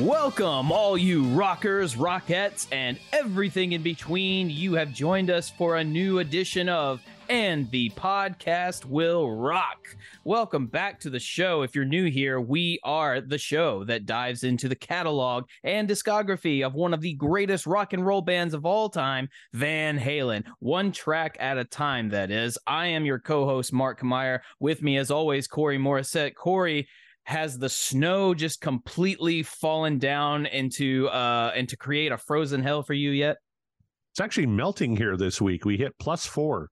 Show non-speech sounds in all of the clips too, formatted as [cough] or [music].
Welcome, all you rockers, rockettes, and everything in between. You have joined us for a new edition of And the Podcast Will Rock. Welcome back to the show. If you're new here, we are the show that dives into the catalog and discography of one of the greatest rock and roll bands of all time, Van Halen. One track at a time, that is. I am your co host, Mark Meyer. With me, as always, Corey Morissette. Corey, has the snow just completely fallen down into uh and to create a frozen hell for you yet? It's actually melting here this week. We hit plus four,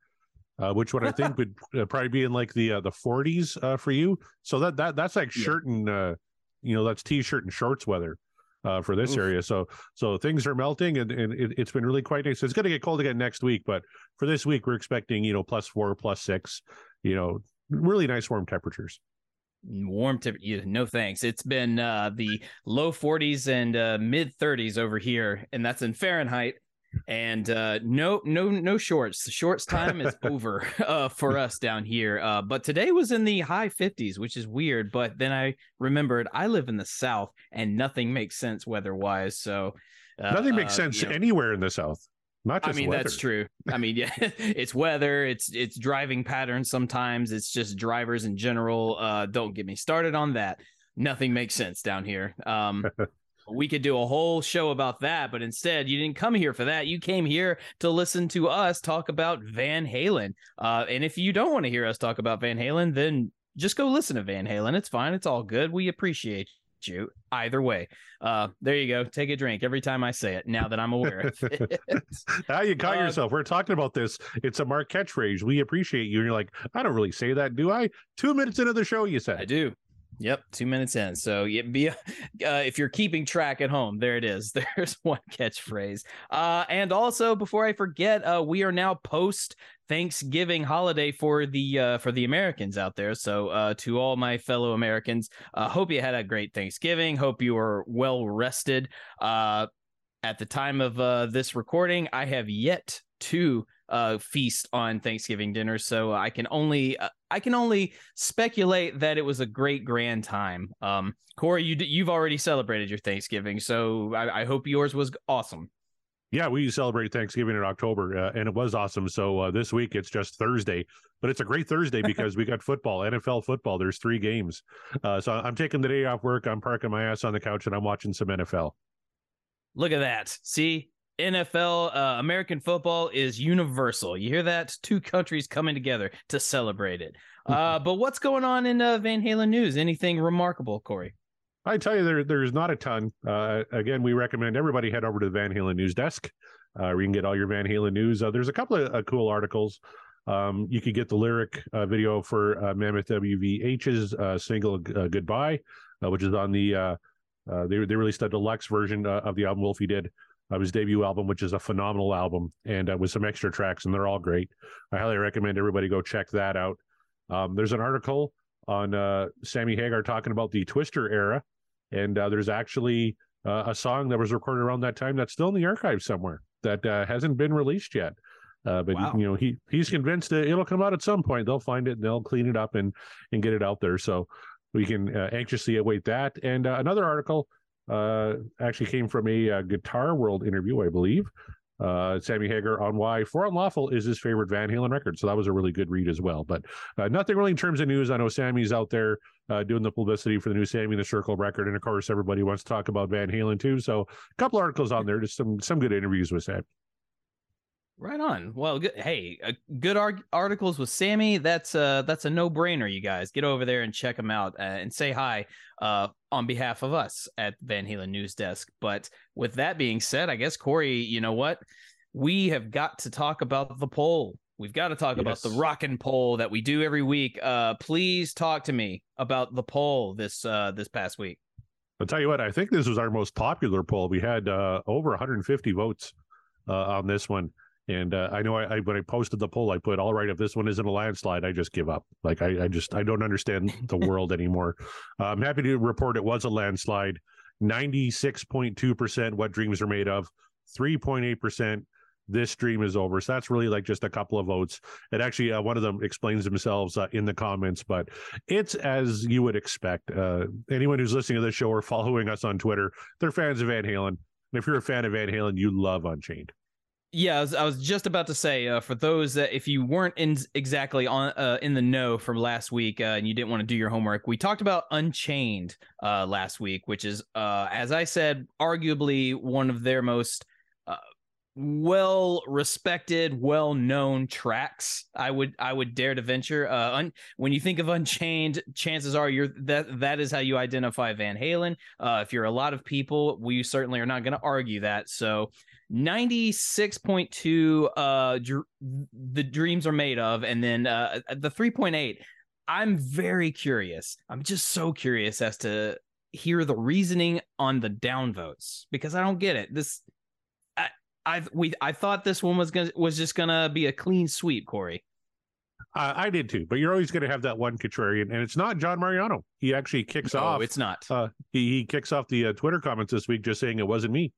uh, which what I [laughs] think would uh, probably be in like the uh, the 40s uh, for you. So that that that's like shirt and uh, you know that's t-shirt and shorts weather uh, for this Oof. area. So so things are melting and and it, it's been really quite nice. It's going to get cold again next week, but for this week we're expecting you know plus four, plus six. You know, really nice warm temperatures. Warm to you no thanks. It's been uh the low 40s and uh mid 30s over here and that's in fahrenheit. And uh no no no shorts. The shorts time is [laughs] over uh for us down here uh but today was in the high 50s which is weird but then i remembered i live in the south and nothing makes sense weather wise so uh, Nothing makes sense you know, anywhere in the south. Not I mean weather. that's [laughs] true. I mean, yeah, [laughs] it's weather, it's it's driving patterns. Sometimes it's just drivers in general. Uh, don't get me started on that. Nothing makes sense down here. Um, [laughs] we could do a whole show about that, but instead, you didn't come here for that. You came here to listen to us talk about Van Halen. Uh, and if you don't want to hear us talk about Van Halen, then just go listen to Van Halen. It's fine. It's all good. We appreciate you either way. Uh, there you go. Take a drink every time I say it. Now that I'm aware of [laughs] it. Ah, you caught Uh, yourself. We're talking about this. It's a Mark catchphrase. We appreciate you. And you're like, I don't really say that, do I? Two minutes into the show, you said I do. Yep, two minutes in. So yeah, be uh, if you're keeping track at home, there it is. [laughs] There's one catchphrase. Uh, and also, before I forget, uh, we are now post Thanksgiving holiday for the uh, for the Americans out there. So uh, to all my fellow Americans, uh, hope you had a great Thanksgiving. Hope you were well rested. Uh, at the time of uh, this recording, I have yet to uh, feast on Thanksgiving dinner, so I can only uh, I can only speculate that it was a great grand time. Um, Corey, you you've already celebrated your Thanksgiving, so I, I hope yours was awesome. Yeah, we celebrate Thanksgiving in October, uh, and it was awesome. So uh, this week it's just Thursday, but it's a great Thursday [laughs] because we got football, NFL football. There's three games. Uh, so I'm taking the day off work. I'm parking my ass on the couch and I'm watching some NFL. Look at that. See, NFL, uh, American football is universal. You hear that? Two countries coming together to celebrate it. Uh, but what's going on in uh, Van Halen news? Anything remarkable, Corey? I tell you, there there's not a ton. Uh, again, we recommend everybody head over to the Van Halen news desk, uh, where you can get all your Van Halen news. Uh, there's a couple of uh, cool articles. Um, you could get the lyric uh, video for uh, Mammoth WVH's uh, single uh, "Goodbye," uh, which is on the uh, uh, they they released a deluxe version uh, of the album Wolfie did of his debut album, which is a phenomenal album and uh, with some extra tracks, and they're all great. I highly recommend everybody go check that out. Um, there's an article on uh, Sammy Hagar talking about the Twister era, and uh, there's actually uh, a song that was recorded around that time that's still in the archive somewhere that uh, hasn't been released yet. Uh, but Wow. you know he he's convinced that it'll come out at some point. They'll find it and they'll clean it up and and get it out there. So we can uh, anxiously await that. And uh, another article uh, actually came from a, uh Guitar World interview, I believe. Uh, Sammy Hagar on why For Unlawful is his favorite Van Halen record. So that was a really good read as well. But uh, nothing really in terms of news. I know Sammy's out there uh, doing the publicity for the new Sammy and the Circle record, and of course everybody wants to talk about Van Halen too. So a couple articles on there, just some some good interviews with Sam. Right on. Well, good. hey, uh, good arg- articles with Sammy. That's uh that's a no brainer. You guys get over there and check them out uh, and say hi uh on behalf of us at Van Halen News Desk. But with that being said, I guess Corey, you know what? We have got to talk about the poll. we've got to talk about the Yes. rockin' poll that we do every week. Uh, please talk to me about the poll this uh this past week. I'll tell you what, I think this was our most popular poll. We had uh, over 150 votes uh, on this one. And uh, I know I, I when I posted the poll, I put, all right, if this one isn't a landslide, I just give up. Like I, I just I don't understand [laughs] the world anymore. Uh, I'm happy to report it was a landslide. 96.2% what dreams are made of, 3.8% this dream is over. So that's really like just a couple of votes. And actually, uh, one of them explains themselves uh, in the comments, but it's as you would expect. Uh, anyone who's listening to this show or following us on Twitter, they're fans of Van Halen. And if you're a fan of Van Halen, you love Unchained. Yeah, I was, I was just about to say uh, for those that if you weren't in exactly on uh, in the know from last week uh, and you didn't want to do your homework, we talked about Unchained uh, last week, which is uh, as I said, arguably one of their most uh, well respected, well known tracks. I would I would dare to venture. Uh, un- when you think of Unchained, chances are you're that that is how you identify Van Halen. Uh, if you're a lot of people, we certainly are not going to argue that. So. 96.2 uh dr- the dreams are made of and then uh the 3.8 i'm very curious i'm just so curious as to hear the reasoning on the downvotes because i don't get it this i i we i thought this one was gonna was just gonna be a clean sweep corey Uh, I did too, but you're always going to have that one contrarian, and it's not John Mariano. He actually kicks no off. it's not uh, he, he kicks off the uh, Twitter comments this week just saying it wasn't me.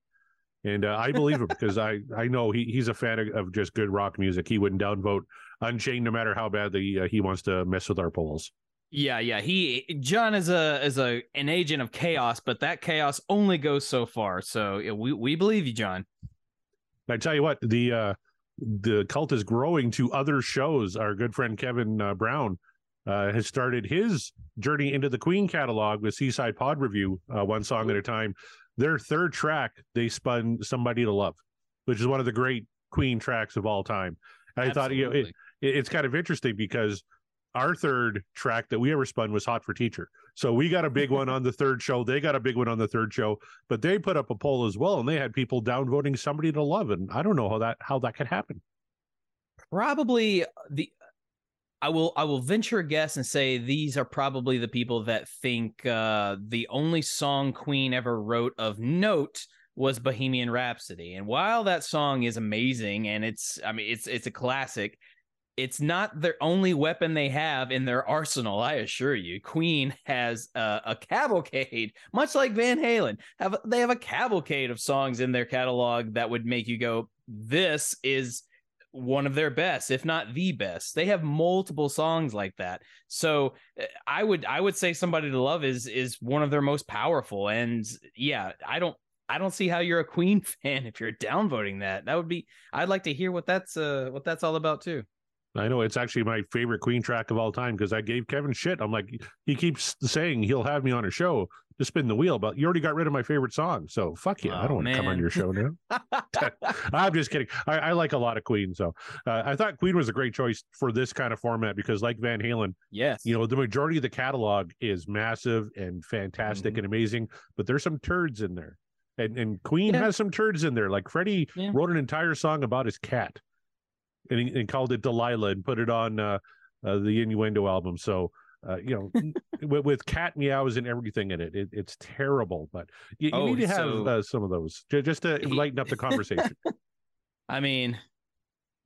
And uh, I believe him because I, I know he, he's a fan of, of just good rock music. He wouldn't downvote Unchained no matter how badly uh, he wants to mess with our polls. yeah yeah he john is a is a an agent of chaos but that chaos only goes so far so yeah, we we believe you john I tell you what, the uh, the cult is growing to other shows. Our good friend Kevin uh, Brown uh, has started his journey into the Queen catalog with Seaside Pod Review, uh, one song at a time. Their third track, they spun "Somebody to Love," which is one of the great Queen tracks of all time. I thought you know, it, it- it's kind of interesting because our third track that we ever spun was Hot for Teacher. So we got a big one on the [laughs] third show. They got a big one on the third show, but they put up a poll as well, and they had people downvoting somebody to love. And I don't know how that how that could happen. probably the I will I will venture a guess and say these are probably the people that think uh the only song Queen ever wrote of note was Bohemian Rhapsody. And while that song is amazing and it's I mean it's it's a classic, it's not their only weapon they have in their arsenal, I assure you. Queen has a, a cavalcade, much like Van Halen. Have they have a cavalcade of songs in their catalog that would make you go, "This is one of their best, if not the best." They have multiple songs like that. So uh, I would I would say "Somebody to Love" is is one of their most powerful. And yeah, I don't I don't see how you're a Queen [laughs] fan if you're downvoting that. That would be I'd like to hear what that's uh what that's all about too. I know it's actually my favorite Queen track of all time because I gave Kevin shit. I'm like, he keeps saying he'll have me on a show to spin the wheel, but you already got rid of my favorite song. So fuck you. I Oh, don't want to come on your show now. [laughs] I'm just kidding. I, I like a lot of Queen. So uh, I thought Queen was a great choice for this kind of format because, like Van Halen, yes. you know, the majority of the catalog is massive and fantastic Mhm. and amazing, but there's some turds in there. And and Queen Yeah. has some turds in there. Like Freddie Yeah. wrote an entire song about his cat and, he, and called it Delilah and put it on uh, uh, the Innuendo album. So, uh, you know, [laughs] with, with cat meows and everything in it, it it's terrible. But you, you Oh, need to have so- uh, some of those ju- just to He- lighten up the conversation. [laughs] I mean,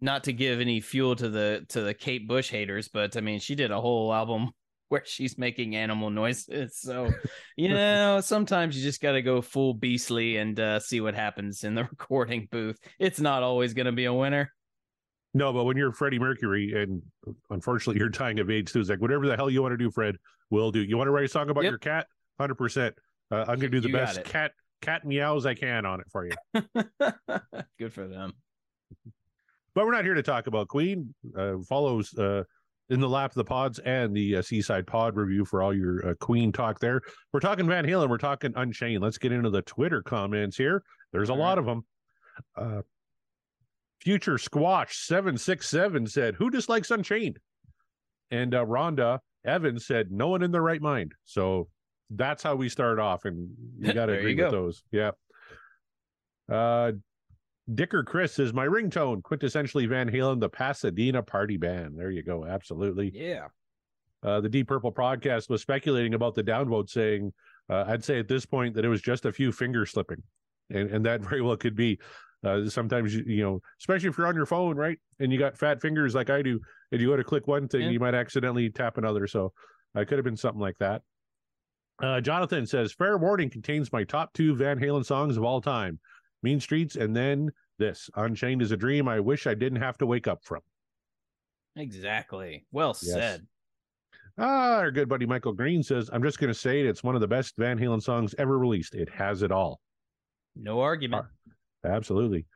not to give any fuel to the to the Kate Bush haters, but I mean, she did a whole album [laughs] where she's making animal noises. So, you know, sometimes you just got to go full beastly and uh, see what happens in the recording booth. It's not always going to be a winner. No, but when you're Freddie Mercury, and unfortunately you're dying of AIDS too, it's like whatever the hell you want to do, Fred, we'll do. You want to write a song about Yep. your cat? Hundred percent. Uh, I'm gonna do the You best cat cat meows I can on it for you. [laughs] Good for them. But we're not here to talk about Queen. Uh, follows uh, in the lap of the pods and the uh, Seaside Pod review for all your uh, Queen talk there. We're talking Van Halen. We're talking Unchained. Let's get into the Twitter comments here. There's a All lot right. of them. Future Squash seven six seven said, "Who dislikes Unchained?" And uh, Rhonda Evans said, "No one in their right mind." So that's how we start off, and [laughs] you got to agree with go. those. Yeah. Uh, Dicker Chris says my ringtone, quintessentially Van Halen, the Pasadena Party Band. There you go. Absolutely. Yeah. Uh, the Deep Purple podcast was speculating about the downvote, saying, uh, I'd say at this point that it was just a few finger slipping. And, and that [laughs] very well could be. Uh, sometimes, you, you know, especially if you're on your phone, right? And you got fat fingers like I do, and you go to click one thing, Yeah. you might accidentally tap another. So I could have been something like that. Uh, Jonathan says, Fair Warning contains my top two Van Halen songs of all time Mean Streets and then this Unchained is a Dream I wish I didn't have to wake up from. Exactly. Well Yes. said. Ah, our good buddy Michael Green says, I'm just going to say it. It's one of the best Van Halen songs ever released. It has it all. No argument. Absolutely.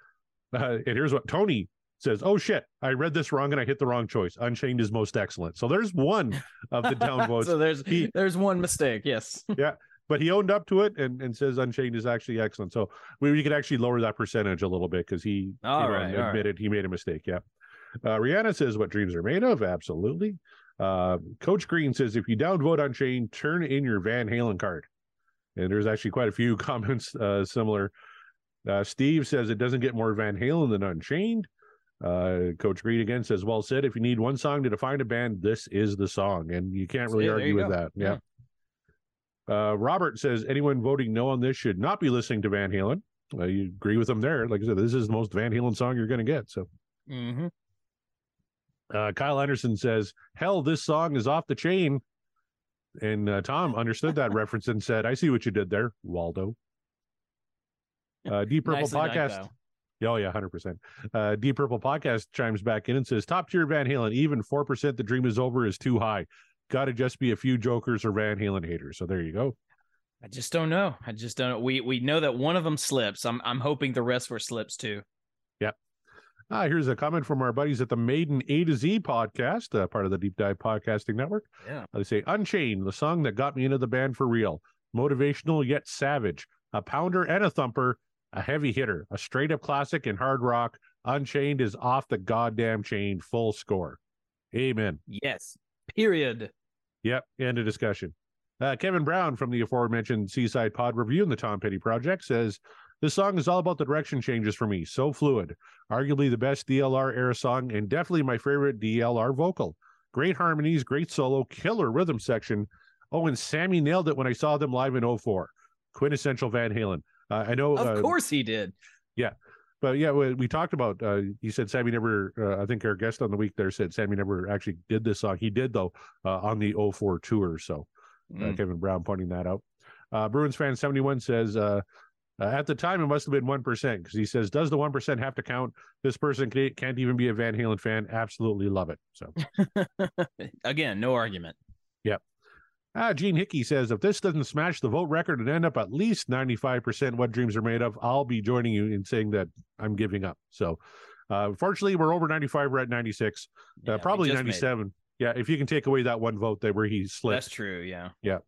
Uh, and here's what Tony says Oh, shit. I read this wrong and I hit the wrong choice. Unchained is most excellent. So there's one of the downvotes. [laughs] so there's He- there's one mistake. Yes. [laughs] Yeah. But he owned up to it and, and says Unchained is actually excellent. So we, we could actually lower that percentage a little bit because he you know, right, admitted he made a mistake. Yeah. Uh, Rihanna says what dreams are made of. Absolutely. Uh, Coach Green says if you downvote Unchained, turn in your Van Halen card. And there's actually quite a few [laughs] comments uh, similar. Uh, Steve says it doesn't get more Van Halen than Unchained. Uh, Coach Green again says, "Well said. If you need one song to define a band, this is the song, and you can't really there argue with go. that." Yeah. Uh, Robert says anyone voting no on this should not be listening to Van Halen. Uh, you agree with him there? Like I said, this is the most Van Halen song you're going to get. So, hmm uh, Kyle Anderson says, "Hell, this song is off the chain." And uh, Tom understood that [laughs] reference and said, "I see what you did there, Waldo." Uh, Deep Purple Nicely done, podcast. Oh yeah, hundred percent. Uh, Deep Purple podcast chimes back in and says, "Top tier Van Halen, even four percent. The dream is over is too high. Got to just be a few jokers or Van Halen haters." So there you go. I just don't know. I just don't know. We we know that one of them slips. I'm I'm hoping the rest were slips too. Yeah. Ah, here's a comment from our buddies at the Maiden A to Z podcast, uh, part of the Deep Dive Podcasting Network. Yeah. They say, Unchained, the song that got me into the band for real. Motivational yet savage. A pounder and a thumper. A heavy hitter. A straight up classic in hard rock. Unchained is off the goddamn chain. Full score. Amen. Yes. Period. Yep. End of discussion. Uh, Kevin Brown from the aforementioned Seaside Pod Review and the Tom Petty Project says, This song is all about the direction changes for me. So fluid. Arguably the best DLR era song and definitely my favorite DLR vocal. Great harmonies, great solo, killer rhythm section. Oh, and Sammy nailed it when I saw them live in 04. Quintessential Van Halen. Uh, I know. Of uh, course he did. Yeah. But yeah, we, we talked about. Uh, you said Sammy never. Uh, I think our guest on the week there said Sammy never actually did this song. He did though uh, on the 04 tour. So uh, Mm. Kevin Brown pointing that out. Uh, Bruins fan 71 says, at the time, it must have been 1% because he says, Does the 1% have to count? This person can't, even be a Van Halen fan. Absolutely love it. So, [laughs] Again, no argument. Ah, Gene Hickey says, If this doesn't smash the vote record and end up at least 95% what dreams are made of, I'll be joining you in saying that I'm giving up. So, uh, fortunately, we're over 95. We're at 96, Yeah, uh, probably just made it. 97. Yeah, if you can take away that one vote that where he slipped. That's true. Yeah. Yeah.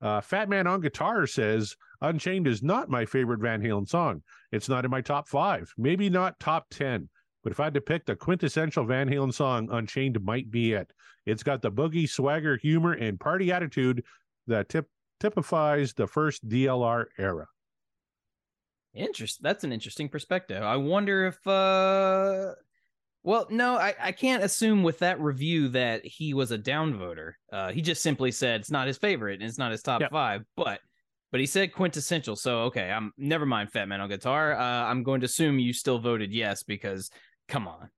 Uh, Fat Man on Guitar says Unchained is not my favorite Van Halen song. It's not in my top five, maybe not top 10. But if I had to pick the quintessential Van Halen song, Unchained might be it. It's got the boogie, swagger, humor, and party attitude that tip- typifies the first DLR era. Interest. That's an interesting perspective. I wonder if. uh Well, no, I, I can't assume with that review that he was a downvoter. Uh, he just simply said it's not his favorite and it's not his top Yeah. five. But but he said quintessential. So okay, I'm never mind. Fat Man on Guitar. Uh, I'm going to assume you still voted yes because come on.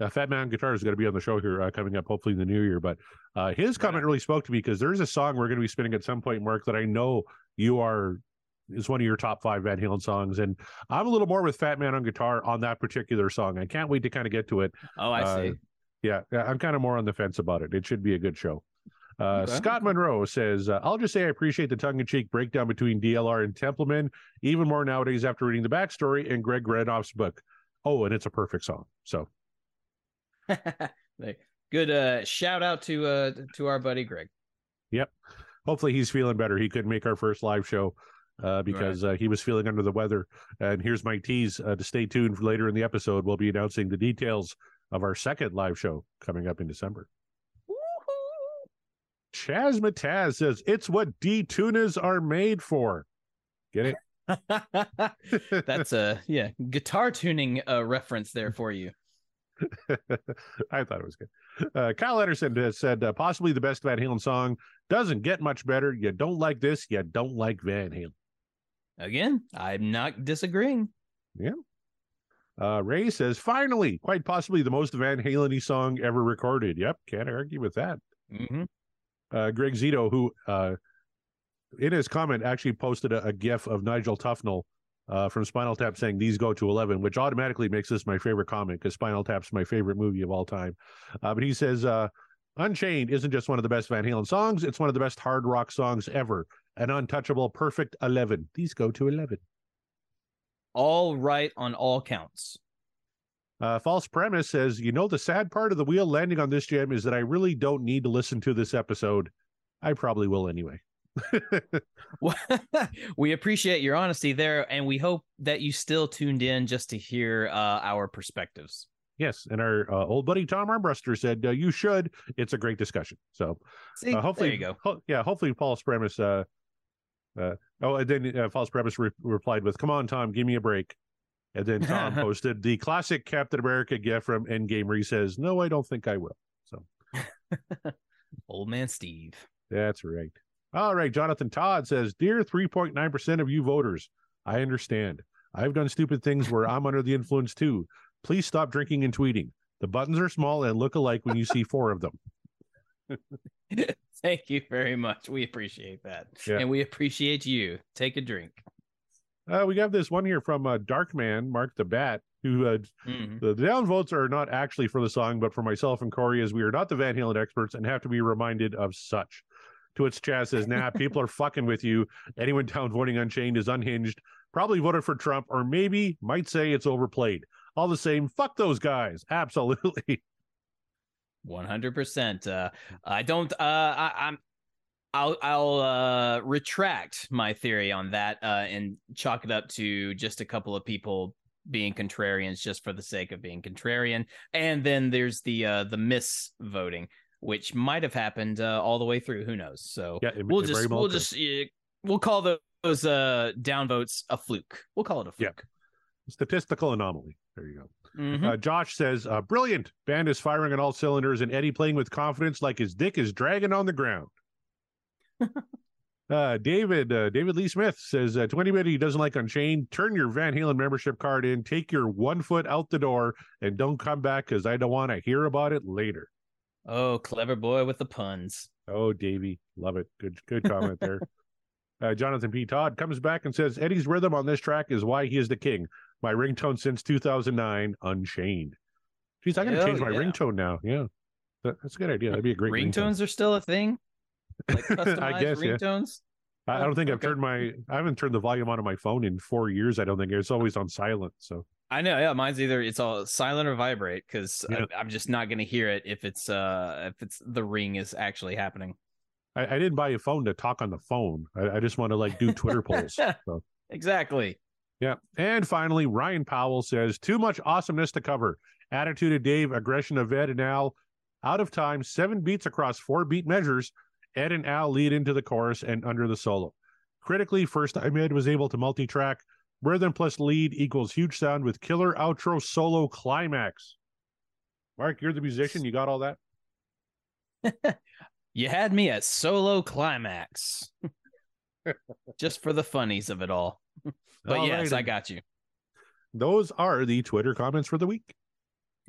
Uh, Fat Man on Guitar is going to be on the show here uh, coming up, hopefully in the new year. But uh, his comment really spoke to me because there's a song we're going to be spinning at some point, Mark, that I know you are is one of your top five Van Halen songs, and I'm a little more with Fat Man on Guitar on that particular song. I can't wait to kind of get to it. Oh, I Uh, see. Yeah, yeah, I'm kind of more on the fence about it. It should be a good show. Uh, Okay. Scott Monroe says, uh, I'll just say I appreciate the tongue in cheek breakdown between DLR and Templeman, even more nowadays after reading the backstory in Greg Renoff's book. Oh, and it's a perfect song. So, [laughs] Good uh shout out to uh to our buddy Greg. Yep. Hopefully he's feeling better. He couldn't make our first live show uh, because uh, he was feeling under the weather. And here's my tease uh, to stay tuned for later in the episode. We'll be announcing the details of our second live show coming up in December. Chaz Mataz says it's what D tunas are made for. Get it? [laughs] That's a yeah guitar tuning uh, reference there for you. [laughs] I thought it was good. Uh, Kyle Anderson has said uh, possibly the best Van Halen song doesn't get much better. You don't like this, you don't like Van Halen. Again, I'm not disagreeing. Yeah. Uh, Ray says finally, quite possibly the most Van Halen song ever recorded. Yep, can't argue with that. hmm Uh, Greg Zito, who uh, in his comment actually posted a, a GIF of Nigel Tufnel uh, from Spinal Tap saying these go to 11, which automatically makes this my favorite comment because Spinal Tap's my favorite movie of all time. Uh, but he says, uh, Unchained isn't just one of the best Van Halen songs, it's one of the best hard rock songs ever. An untouchable, perfect 11. These go to 11. All right on all counts. Uh, False Premise says, You know, the sad part of the wheel landing on this jam is that I really don't need to listen to this episode. I probably will anyway. [laughs] [laughs] we appreciate your honesty there, and we hope that you still tuned in just to hear uh, our perspectives. Yes, and our uh, old buddy Tom Armbruster said uh, you should. It's a great discussion. So See, uh, hopefully, there you go. ho- yeah, hopefully Paul's premise. Uh, uh, oh, and then uh, False Premise re- replied with, "Come on, Tom, give me a break." And then Tom [laughs] posted the classic Captain America gift from Endgame, where he says, "No, I don't think I will." So Old man Steve. that's right. All right, Jonathan Todd says, "Dear 3.9 percent of you voters, I understand. I've done stupid things where I'm under the influence too. Please stop drinking and tweeting. The buttons are small and look alike when you see four of them." [laughs] Thank you very much. We appreciate that. Yeah. And we appreciate you. Take a drink. Uh, we got this one here from uh, Darkman, Mark the Bat, who uh, Mhm. the down votes are not actually for the song, but for myself and Corey, as we are not the Van Halen experts and have to be reminded of such. To which Chaz says, nah, people are fucking with you. Anyone down voting Unchained is unhinged, probably voted for Trump, or maybe might say it's overplayed. All the same, fuck those guys. [laughs] Absolutely. 100%. Uh, I don't, uh, I, I'm, I'll, I'll, uh, retract my theory on that, uh, and chalk it up to just a couple of people being contrarians just for the sake of being contrarian. And then there's the, uh, the miss voting, which might have happened, uh, all the way through. Who knows? So Yeah, it- we'll it just, well we'll just, we'll call those, those, uh, downvotes a fluke. We'll call it a Yeah. fluke. Statistical anomaly. There you go. Mhm. Uh, Josh says, uh, brilliant. Band is firing on all cylinders and Eddie playing with confidence like his dick is dragging on the ground. [laughs] uh, David, uh, David Lee Smith says, uh, to anybody who doesn't like Unchained, turn your Van Halen membership card in, take your one foot out the door, and don't come back because I don't want to hear about it later. Oh, clever boy with the puns. Oh, Davey, love it. Good, good comment there. [laughs] Uh, Jonathan P. Todd comes back and says, Eddie's rhythm on this track is why he is the king. My ringtone since 2009, Unchained. Geez, to Hell change my yeah. ringtone now. Yeah. That- that's a good idea. That'd be a great ringtone. ringtones are still a thing like [laughs] customized I guess, yeah. ringtones I I don't think I've turned my, I haven't turned the volume on on my phone in four years. I don't think it's always on silent. So i know yeah mine's either it's all silent or vibrate because Yeah. i'm just not going to hear it if it's uh if it's the ring is actually happening I, I didn't buy a phone to talk on the phone. I, I just want to like do Twitter polls. [laughs] So. exactly Yeah. And finally, Ryan Powell says, too much awesomeness to cover. Attitude of Dave, aggression of Ed and Al. Out of time, seven beats across four beat measures. Ed and Al lead into the chorus and under the solo. Critically, first time Ed was able to multi track. Rhythm plus lead equals huge sound with killer outro solo climax. Mark, you're the musician. You got all that? [laughs] you had me at solo climax [laughs] just for the funnies of it all but All yes right. i got you Those are the Twitter comments for the week.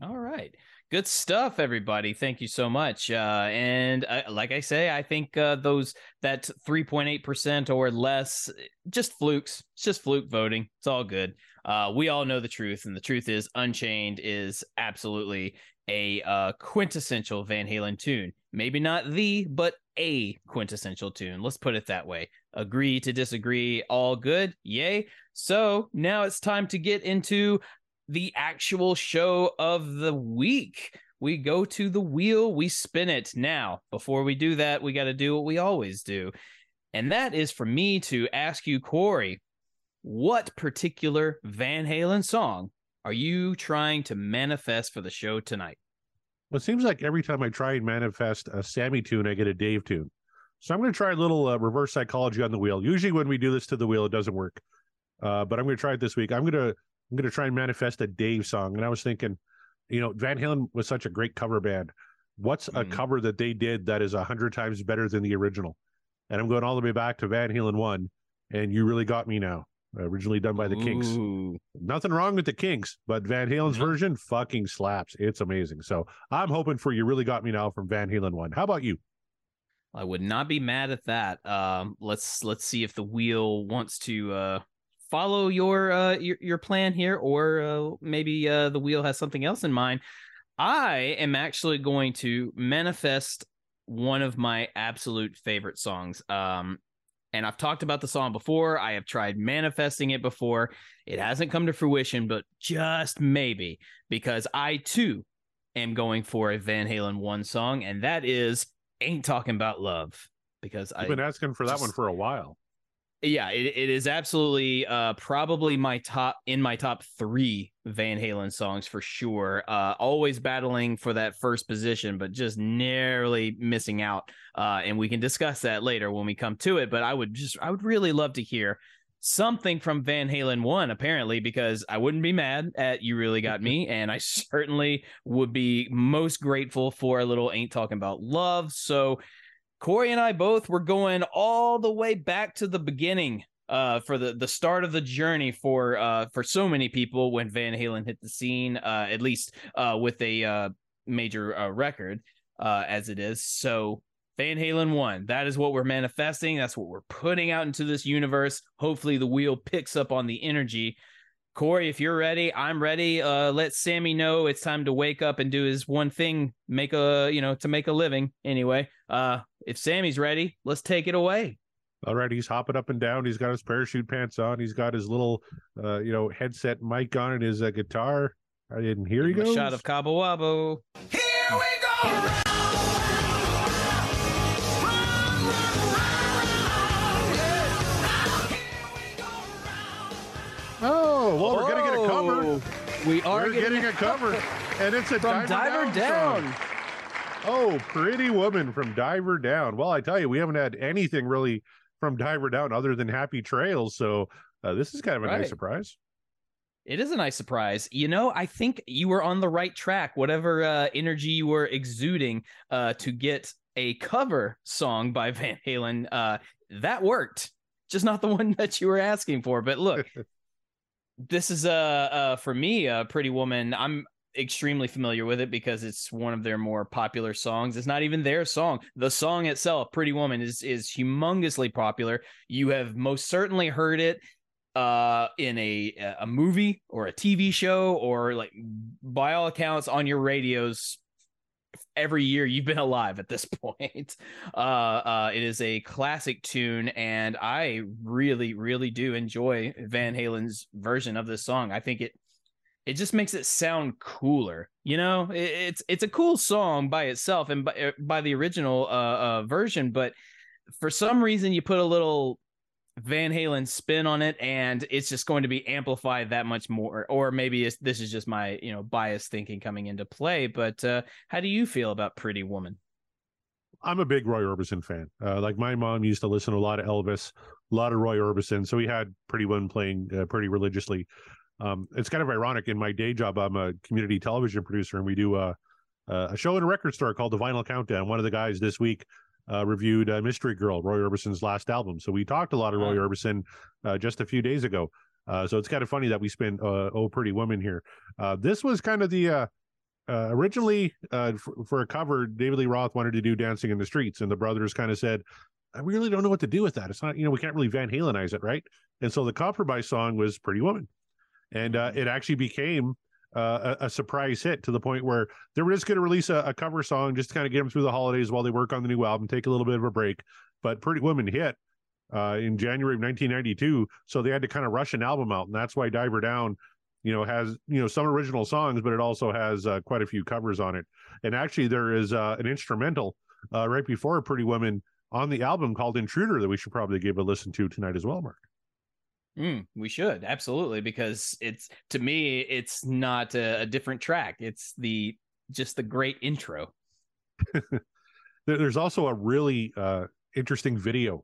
All right. Good stuff, everybody. Thank you so much. Uh, and uh, like I say, I think uh, those that 3.8% or less, just flukes. It's just fluke voting. It's all good. Uh, we all know the truth, and the truth is Unchained is absolutely a uh, quintessential Van Halen tune. Maybe not the, but a quintessential tune. Let's put it that way. Agree to disagree. All good. Yay. So now it's time to get into the actual show of the week. We go to the wheel, we spin it. Now, before we do that, we got to do what we always do. And that is for me to ask you, Corey, what particular Van Halen song are you trying to manifest for the show tonight? Well, it seems like every time I try and manifest a Sammy tune, I get a Dave tune. So I'm going to try a little uh, reverse psychology on the wheel. Usually, when we do this to the wheel, it doesn't work. uh, but I'm going to try it this week. I'm going to I'm going to try and manifest a Dave song. And I was thinking, you know, Van Halen was such a great cover band. What's a Mhm. cover that they did that is a hundred times better than the original? And I'm going all the way back to Van Halen one, and you really got me now. Originally done by the Kinks. Nothing wrong with the Kinks, but Van Halen's No. version fucking slaps. It's amazing. So I'm hoping for you really got me now from Van Halen one. How about you? I would not be mad at that. Um, let's let's see if the wheel wants to uh, follow your uh, your your plan here, or uh, maybe uh, the wheel has something else in mind. I am actually going to manifest one of my absolute favorite songs. Um, and I've talked about the song before. I have tried manifesting it before. It hasn't come to fruition, but just maybe because I too am going for a Van Halen one song, and that is "Ain't Talking About Love." Because I've been asking for that just- one for a while. Yeah, it, it is absolutely uh probably my top in my top three Van Halen songs for sure. Uh always battling for that first position, but just narrowly missing out. Uh and we can discuss that later when we come to it. But I would just I would really love to hear something from Van Halen one, apparently, because I wouldn't be mad at you really got [laughs] me, and I certainly would be most grateful for a little ain't talking about love. So Corey and I both were going all the way back to the beginning uh for the the start of the journey for uh for so many people when Van Halen hit the scene uh at least uh with a uh major uh, record uh as it is. So Van Halen 1 that is what we're manifesting. That's what we're putting out into this universe. Hopefully the wheel picks up on the energy. Corey, if you're ready, I'm ready. Uh, let Sammy know it's time to wake up and do his one thing, make a you know to make a living. Anyway, uh, if Sammy's ready, let's take it away. All right, he's hopping up and down. He's got his parachute pants on. He's got his little, uh, you know, headset mic on and his uh, guitar. I didn't hear he Give goes. shot of Cabo Wabo. Here we go oh, well, we're gonna get a cover. We are We're getting, a cover, [laughs] and it's a from Diver, Down. Down. Oh, pretty woman from Diver Down. Well, I tell you, we haven't had anything really from Diver Down other than Happy Trails. So uh, this is kind of a Right. nice surprise. It is a nice surprise. You know, I think you were on the right track. Whatever uh, energy you were exuding uh, to get a cover song by Van Halen, uh, that worked. Just not the [laughs] one that you were asking for. But look, [laughs] this is uh, uh for me, uh, Pretty Woman. I'm extremely familiar with it because it's one of their more popular songs. It's not even their song. The song itself, Pretty Woman, is is humongously popular. You have most certainly heard it uh in a a movie or a TV show or like by all accounts on your radios every year you've been [laughs] alive at this point. [laughs] Uh uh it is a classic tune and I really really do enjoy Van Halen's version of this song. I think it it just makes it sound cooler. You know, It- it's it's a cool song by itself and by, by the original uh, uh version, but for some reason you put a little Van Halen spin on it, and it's just going to be amplified that much more. Or maybe this is just my you know bias thinking coming into play. But uh, how do you feel about Pretty Woman? I'm a big Roy Orbison fan. Uh, like my mom used to listen to a lot of Elvis, a lot of Roy Orbison. So we had Pretty Woman playing uh, pretty religiously. Um, it's kind of ironic. In my day job, I'm a community television producer, and we do a, a show in a record store called The Vinyl Countdown. One of the guys this week uh, reviewed uh, Mystery Girl, Roy Orbison's last album. So we talked a lot of Roy Orbison uh, just a few days ago. Uh, so it's kind of funny that we spent uh, "Oh Pretty Woman" here. Uh, this was kind of the uh, uh, originally uh, for, for a cover. David Lee Roth wanted to do "Dancing in the Streets," and the brothers kind of said, "I really don't know what to do with that. It's not, you know, we can't really Van Halenize it, right?" And so the compromise song was "Pretty Woman," and uh, it actually became uh, a, a surprise hit to the point where they were just going to release a, a cover song just to kind of get them through the holidays while they work on the new album, take a little bit of a break. But Pretty Woman hit uh, in January of 1992, so they had to kind of rush an album out, and that's why Diver Down, you know, has you know some original songs, but it also has uh, quite a few covers on it. And actually, there is uh, an instrumental uh, right before Pretty Woman on the album called Intruder that we should probably give a listen to tonight as well, Mark. Mm, we should absolutely because it's to me it's not a, a different track. It's the just the great intro. [laughs] There's also a really uh, interesting video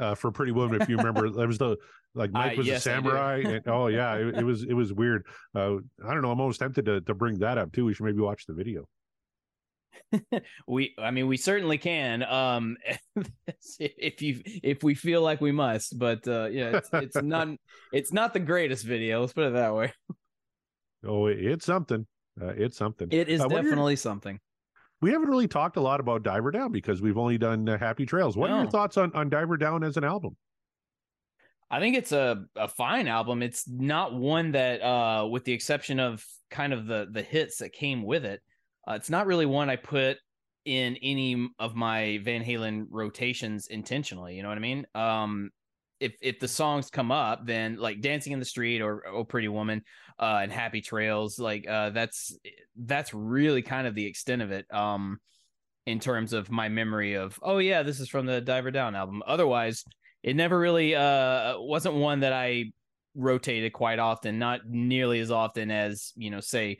uh, for Pretty Woman. If you remember, [laughs] there was the like Mike Uh, was yes, a samurai. And, oh yeah, it, it was it was weird. Uh, I don't know. I'm almost tempted to to bring that up too. We should maybe watch the video. [laughs] we i mean we certainly can um [laughs] if you if we feel like we must but uh yeah it's, it's [laughs] not it's not the greatest video let's put it that way Oh, it's something. Uh, it's something. it is Uh, definitely something we haven't really talked a lot about Diver Down because we've only done uh, Happy Trails. What are your thoughts on on Diver Down as an album? i think it's a a fine album it's not one that uh with the exception of kind of the the hits that came with it uh, it's not really one i put in any of my van halen rotations intentionally you know what i mean? Um if if the songs come up then like dancing in the street or oh pretty woman uh and happy trails like uh that's that's really kind of the extent of it um in terms of my memory of oh yeah this is from the diver down album. Otherwise it never really uh wasn't one that i rotated quite often not nearly as often as you know say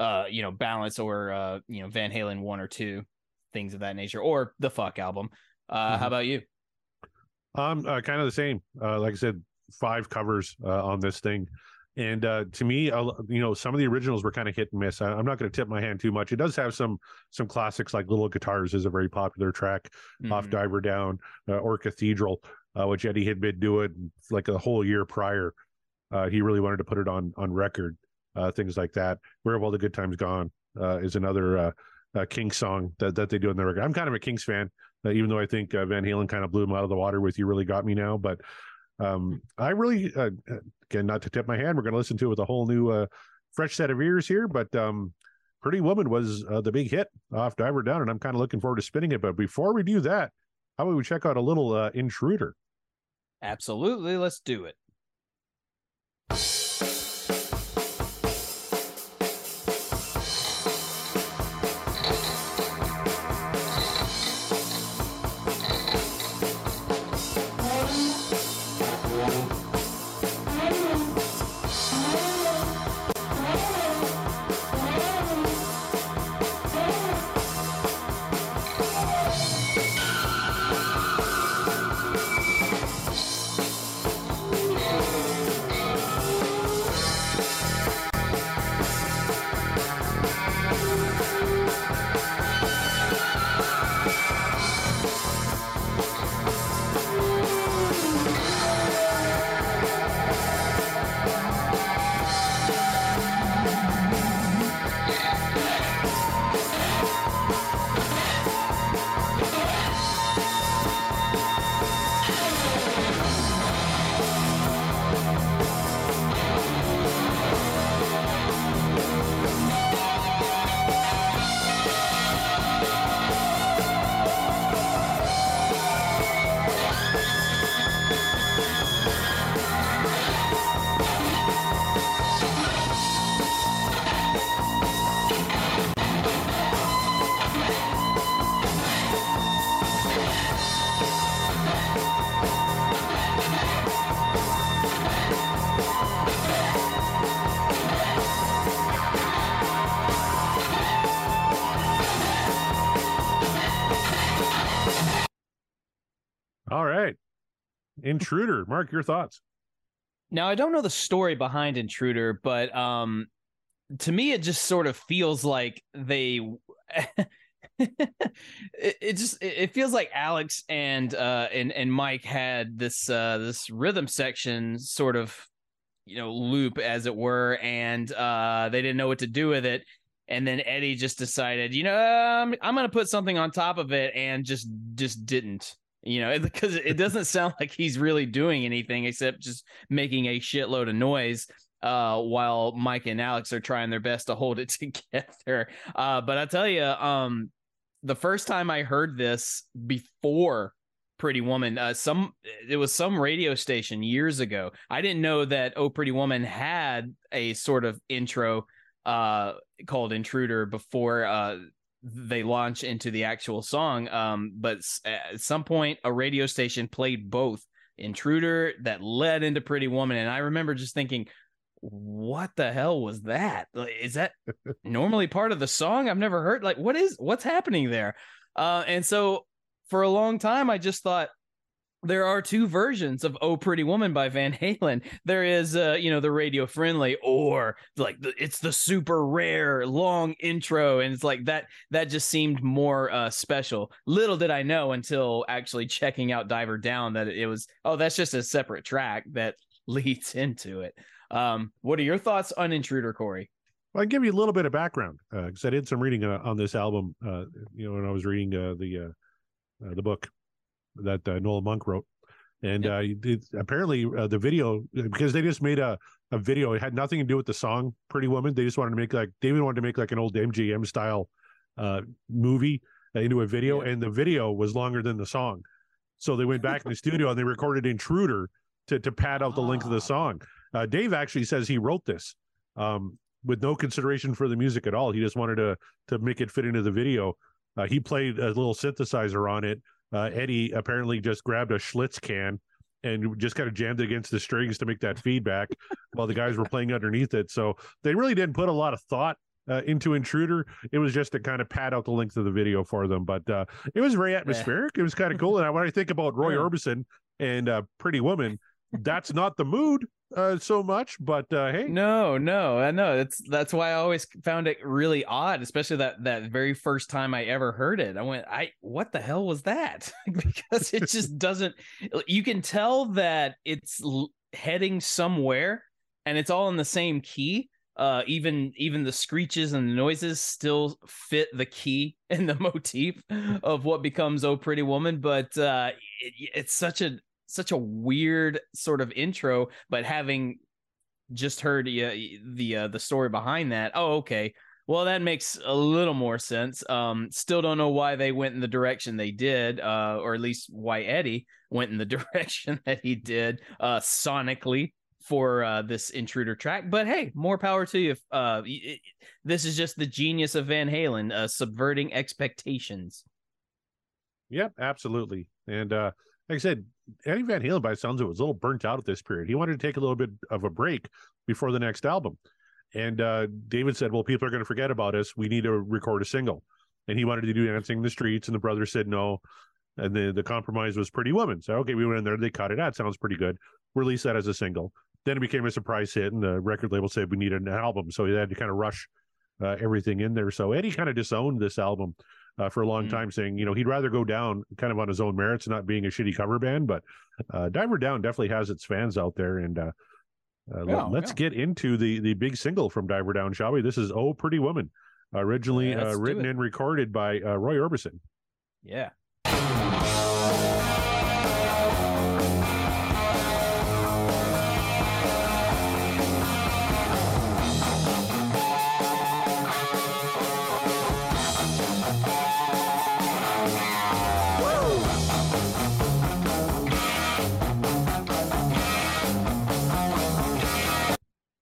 uh you know balance or uh you know van halen one or two things of that nature or the fuck album uh Mhm. how about you Um, uh, kind of the same. Uh, like I said, five covers uh, on this thing, and uh, to me, uh, you know, some of the originals were kind of hit and miss. I, I'm not going to tip my hand too much. It does have some some classics, like "Little Guitars" is a very popular track off Mhm. Diver Down, uh, or "Cathedral," uh, which Eddie had been doing like a whole year prior. Uh, he really wanted to put it on on record. Uh, things like that. "Where Have All the Good Times Gone" uh, is another uh, uh, Kinks song that that they do on the record. I'm kind of a Kinks fan uh, even though I think uh, Van Halen kind of blew him out of the water with "You Really Got Me Now." But um, I really, uh, again, not to tip my hand, we're going to listen to it with a whole new, fresh set of ears here. But um, "Pretty Woman" was the big hit off Diver Down, and I'm kind of looking forward to spinning it. But before we do that, how about we check out a little Intruder? absolutely let's do it Intruder. Mark, your thoughts? Now I don't know the story behind Intruder, but um to me it just sort of feels like they [laughs] it, it just it feels like Alex and uh and and Mike had this uh this rhythm section sort of you know loop as it were and uh they didn't know what to do with it and then Eddie just decided, you know, um, I'm going to put something on top of it and just just didn't. You know, [laughs] because it doesn't sound like he's really doing anything except just making a shitload of noise uh while Mike and Alex are trying their best to hold it [laughs] together. Uh but I tell you um the first time I heard this before Pretty Woman uh some it was some radio station years ago. I didn't know that Oh Pretty Woman had a sort of intro uh called Intruder before uh they launch into the actual song um but at some point a radio station played both Intruder that led into Pretty Woman and I remember just thinking what the hell was that? Is that [laughs] normally part of the song? I've never heard. Like, what is what's happening there? Uh, and so for a long time, I just thought, there are two versions of "Oh Pretty Woman" by Van Halen. There is, uh, you know, the radio friendly, or like the, it's the super rare long intro, and it's like that. That just seemed more uh, special. Little did I know until actually checking out Diver Down that it was. Oh, that's just a separate track that [laughs] leads into it. Um, what are your thoughts on Intruder, Corey? Well, I'll give you a little bit of background because I did some reading uh, on this album. Uh, you know, when I was reading uh, the uh, uh, the book that uh, Noel Monk wrote, and uh, it, apparently uh, the video because they just made a a video. It had nothing to do with the song "Pretty Woman." They just wanted to make like David wanted to make like an old MGM style uh, movie into a video, Yeah. and the video was longer than the song. So they went back in the [laughs] studio and they recorded "Intruder" to to pad out the length of Ah. the song. Uh, Dave actually says he wrote this. Um, with no consideration for the music at all. He just wanted to to make it fit into the video. Uh, he played a little synthesizer on it. Uh, Eddie apparently just grabbed a Schlitz can and just kind of jammed it against the strings to make that feedback while the guys were playing underneath it. So they really didn't put a lot of thought uh, into Intruder. It was just to kind of pad out the length of the video for them. But uh, it was very atmospheric. It was kind of cool. And when I think about Roy [laughs] Yeah. Orbison and uh, Pretty Woman, that's not the mood uh, so much. But uh, hey, No, no, I know. That's that's why I always found it really odd, especially that that very first time I ever heard it. I went, I what the hell was that? [laughs] because it just doesn't. You can tell that it's l- heading somewhere, and it's all in the same key. Uh, even even the screeches and the noises still fit the key [laughs] and the motif of what becomes "Oh Pretty Woman," but uh, it, it's such a such a weird sort of intro. But having just heard uh, the uh, the story behind that. Oh, okay. Well, that makes a little more sense. Um, still don't know why they went in the direction they did, uh, or at least why Eddie went in the [laughs] direction that he did, uh, sonically for uh, this intruder track. But hey, more power to you. Uh, it- this is just the genius of Van Halen, uh, subverting expectations. Yep, absolutely. And uh, like I said, Eddie Van Halen, by sounds of it, was a little burnt out at this period. He wanted to take a little bit of a break before the next album. And uh, David said, Well, people are going to forget about us. We need to record a single. And he wanted to do Dancing in the Streets. And the brother said no. And the, the compromise was Pretty Woman. So, okay, we went in there. They cut it. out. sounds pretty good. Release that as a single. Then it became a surprise hit. And the record label said we need an album. So he had to kind of rush uh, everything in there. So Eddie kind of disowned this album uh, for a long Mm. time, saying you know he'd rather go down kind of on his own merits, not being a shitty cover band. But uh, Diver Down definitely has its fans out there, and uh, uh, Yeah, let, us yeah. get into the the big single from Diver Down, shall we? This is "Oh Pretty Woman," originally Yeah, uh, written and recorded by uh, Roy Orbison. Yeah.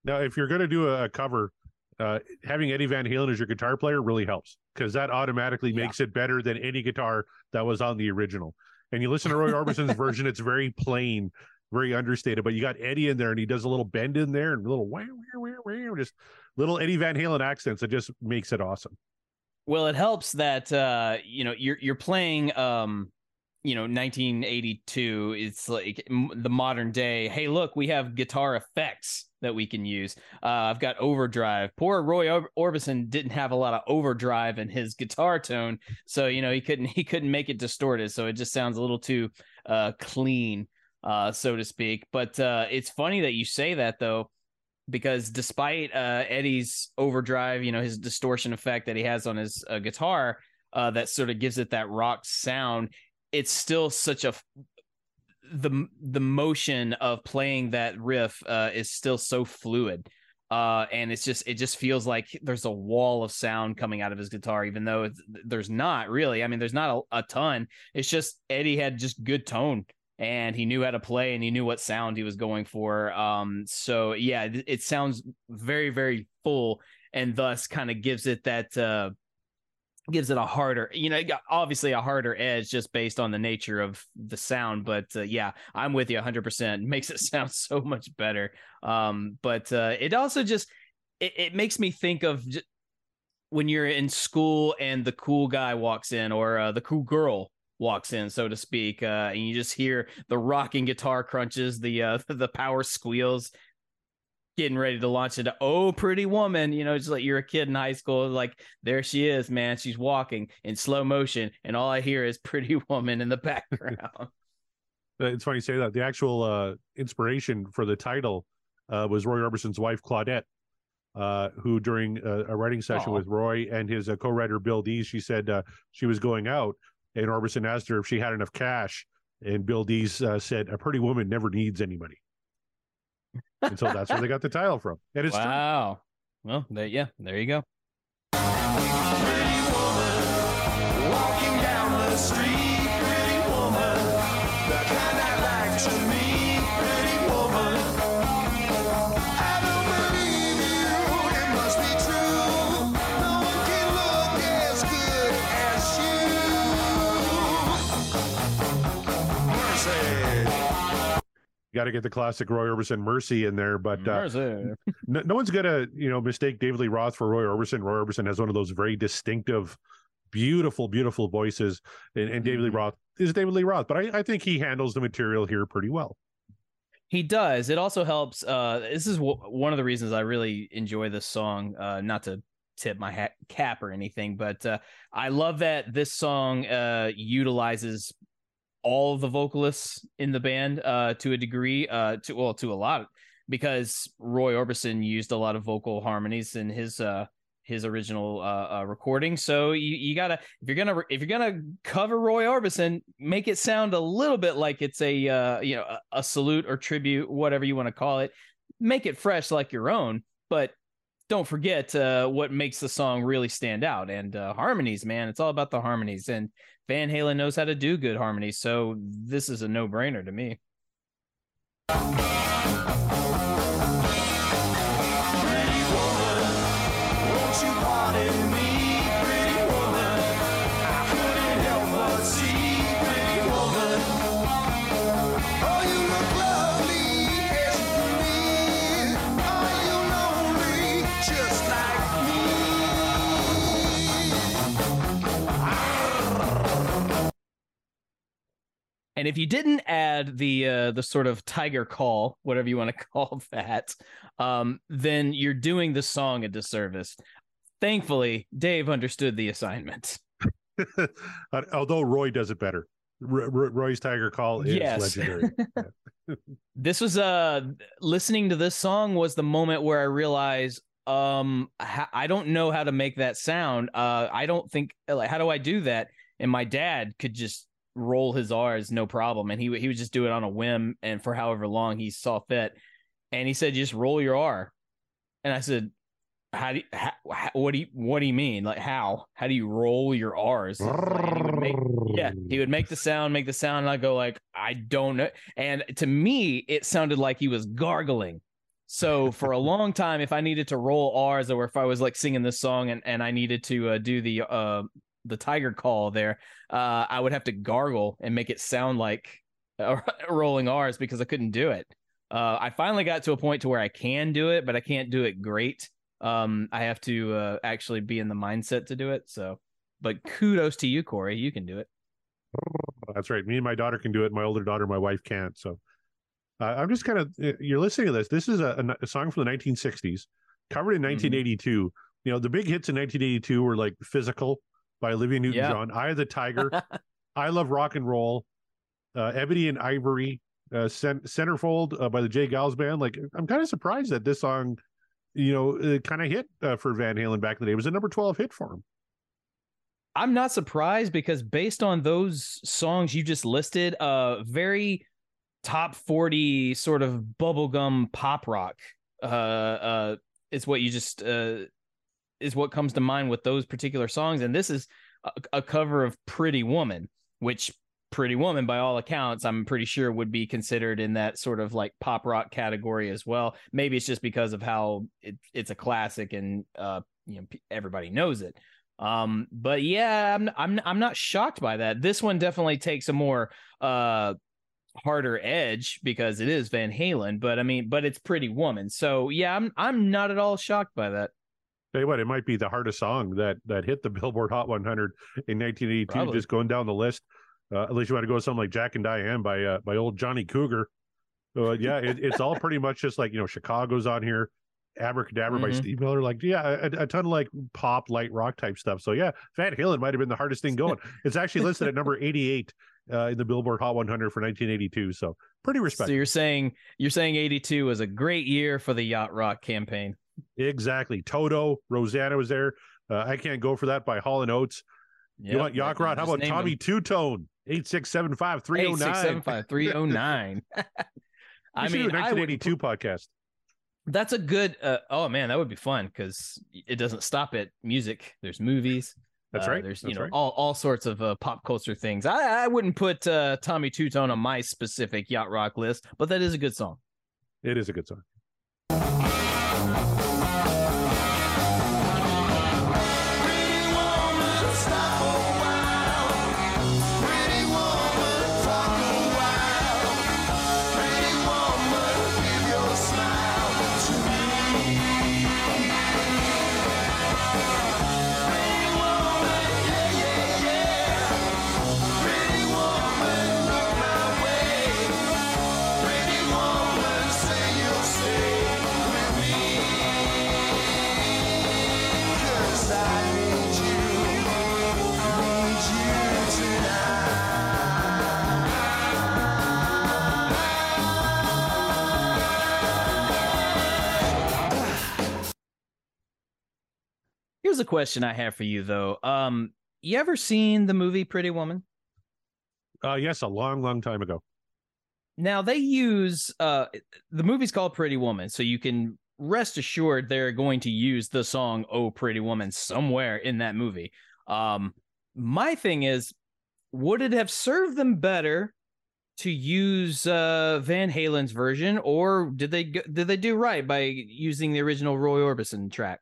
Now, if you're going to do a, cover, uh, having Eddie Van Halen as your guitar player really helps because that automatically Yeah. makes it better than any guitar that was on the original. And you listen to Roy Orbison's [laughs] version; it's very plain, very understated. But you got Eddie in there, and he does a little bend in there and a little wow, wow, wow, wow, just little Eddie Van Halen accents. That just makes it awesome. Well, it helps that uh, you know you're you're playing um, you know 1982. It's like the modern day. Hey, look, we have guitar effects that we can use. Uh, I've got overdrive. Poor Roy Or- Orbison didn't have a lot of overdrive in his guitar tone, so you know he couldn't [laughs] he couldn't make it distorted. So it just sounds a little too uh, clean, uh, so to speak. But uh, it's funny that you say that though because despite uh, Eddie's overdrive, you know, his distortion effect that he has on his uh, guitar, uh, that sort of gives it that rock sound. It's still such a the the motion of playing that riff uh, is still so fluid. Uh, and it's just it just feels like there's a wall of sound coming out of his guitar, even though there's not really. I mean, there's not a, a ton. It's just Eddie had just good tone and he knew how to play and he knew what sound he was going for. Um, so yeah, it, it sounds very, very full and thus kind of gives it that, uh, gives it a harder, you know, obviously a harder edge just based on the nature of the sound. But uh, yeah, I'm with you 100%. [laughs] Makes it sound so much better. Um, but uh, it also just, it, it makes me think of when you're in school and the cool guy walks in or uh, the cool girl walks in, so to speak, uh, and you just hear the rocking guitar crunches, the uh, [laughs] the power squeals, getting ready to launch into "Oh, Pretty Woman." You know, just like you're a kid in high school, like there she is, man. She's walking in slow motion, and all I hear is "Pretty [laughs] Woman" in the background. [laughs] It's funny you say that. The actual uh, inspiration for the title uh, was Roy Orbison's wife, Claudette, uh, who during a writing session Aw. with Roy and his uh, co-writer Bill Dees, she said uh, she was going out, and Orbison asked her if she had enough cash, and Bill Dees uh, said, "A pretty woman never needs any money." And so that's where they got the title from. And it's true. wow. Well, there, yeah, there you go. Got to get the classic Roy Orbison "Mercy" in there, but uh, no, no one's gonna you know mistake David Lee Roth for Roy Orbison. Roy Orbison has one of those very distinctive, beautiful, beautiful voices, and, and David Lee Mhm. Roth is David Lee Roth. But I, I think he handles the material here pretty well. He does. It also helps. Uh, this is w- one of the reasons I really enjoy this song. Uh, not to tip my hat cap or anything, but uh, I love that this song uh, utilizes all the vocalists in the band uh, to a degree. Uh, to well, to a lot, because Roy Orbison used a lot of vocal harmonies in his uh, his original uh, uh, recording. So you, you gotta if you're gonna if you're gonna cover Roy Orbison, make it sound a little bit like it's a uh, you know a, a salute or tribute, whatever you want to call it. Make it fresh like your own, but don't forget uh, what makes the song really stand out. And uh, harmonies, man, it's all about the harmonies. And Van Halen knows how to do good harmonies, so this is a no brainer to me. And if you didn't add the uh, the sort of tiger call, whatever you want to [laughs] call that, um, then you're doing the song a disservice. Thankfully, Dave understood the assignment. [laughs] Although Roy does it better. R- R- Roy's Tiger Call is Yes. legendary. [laughs] this was uh listening to this song was the moment where I realized um ha- I don't know how to make that sound. Uh I don't think like how do I do that? And my dad could just roll his R's no problem and he he would just do it on a whim and for however long he saw fit. And he said just roll your R. And I said how do you, how- what do you what do you mean? Like how? How do you roll your R's? Like, he would make yeah, he would make the sound, make the sound, and I go like, I don't know. And to me, it sounded like he was gargling. So for a long time, if I needed to roll R's or if I was like singing this song and, and I needed to uh, do the uh the tiger call there, uh, I would have to gargle and make it sound like [laughs] rolling R's because I couldn't do it. Uh, I finally got to a point to where I can do it, but I can't do it great. Um, I have to uh, actually be in the mindset to do it. So, but kudos to you, Corey. You can do it. That's right. Me and my daughter can do it. My older daughter, my wife can't. So uh, I'm just kind of, you're listening to this. This is a, a song from the 1960s, covered in 1982. You know, the big hits in 1982 were like Physical by Olivia Newton John, Eye of the Tiger, [laughs] I Love Rock and Roll, uh, Ebony and Ivory, uh, Cent- Centerfold uh, by the J. Geils Band. Like, I'm kind of surprised that this song, you know, uh, kind of hit uh, for Van Halen back in the day. It was a number 12 hit for him. I'm not surprised because based on those songs you just listed, uh very top 40 sort of bubblegum pop rock uh uh is what you just uh is what comes to mind with those particular songs and this is a, a cover of Pretty Woman which Pretty Woman by all accounts I'm pretty sure would be considered in that sort of like pop rock category as well maybe it's just because of how it, it's a classic and uh you know everybody knows it um, but yeah, I'm I'm I'm not shocked by that. This one definitely takes a more uh harder edge because it is Van Halen, but I mean, but it's Pretty Woman. So yeah, I'm I'm not at all shocked by that. Tell you what, it might be the hardest song that that hit the [laughs] Billboard Hot 100 in 1982. Probably. Just going down the list, Uh, unless you want to go with something like Jack and Diane by uh, by old Johnny Cougar. Uh, yeah, it, it's all pretty [laughs] much just like you know Chicago's on here, Abracadabra by Mhm. Steve Miller. Like yeah, a, a ton of like pop, light rock type stuff. So yeah, Van Halen might have been the hardest thing going. [laughs] it's actually listed at number 88 uh, in the Billboard Hot 100 for 1982. So pretty So you're saying you're saying 82 was a great year for the yacht rock campaign. Exactly. Toto, Rosanna was there. Uh, I can't go for that by Hall and Oates. Yep, you want Yacht you How about Tommy. Tutone? 8675 309. 8675 309. [laughs] I We should do mean, a I would 1982 podcast. That's a good. Uh, oh man, that would be fun because it doesn't stop at music. There's movies. That's uh, right. There's That's you know right. all all sorts of uh, pop culture things. I I wouldn't put uh, Tommy Tutone on my specific yacht rock list, but that is a good song. It is a good song. Here's a question I have for you though. Um, you ever seen the movie Pretty Woman? Uh, yes, a long, long time ago. Now they use uh the movie's called Pretty Woman, so you can rest assured they're going to use the song Oh Pretty Woman somewhere in that movie. Um my thing is would it have served them better to use uh Van Halen's version or did they go- did they do right by using the original Roy Orbison track?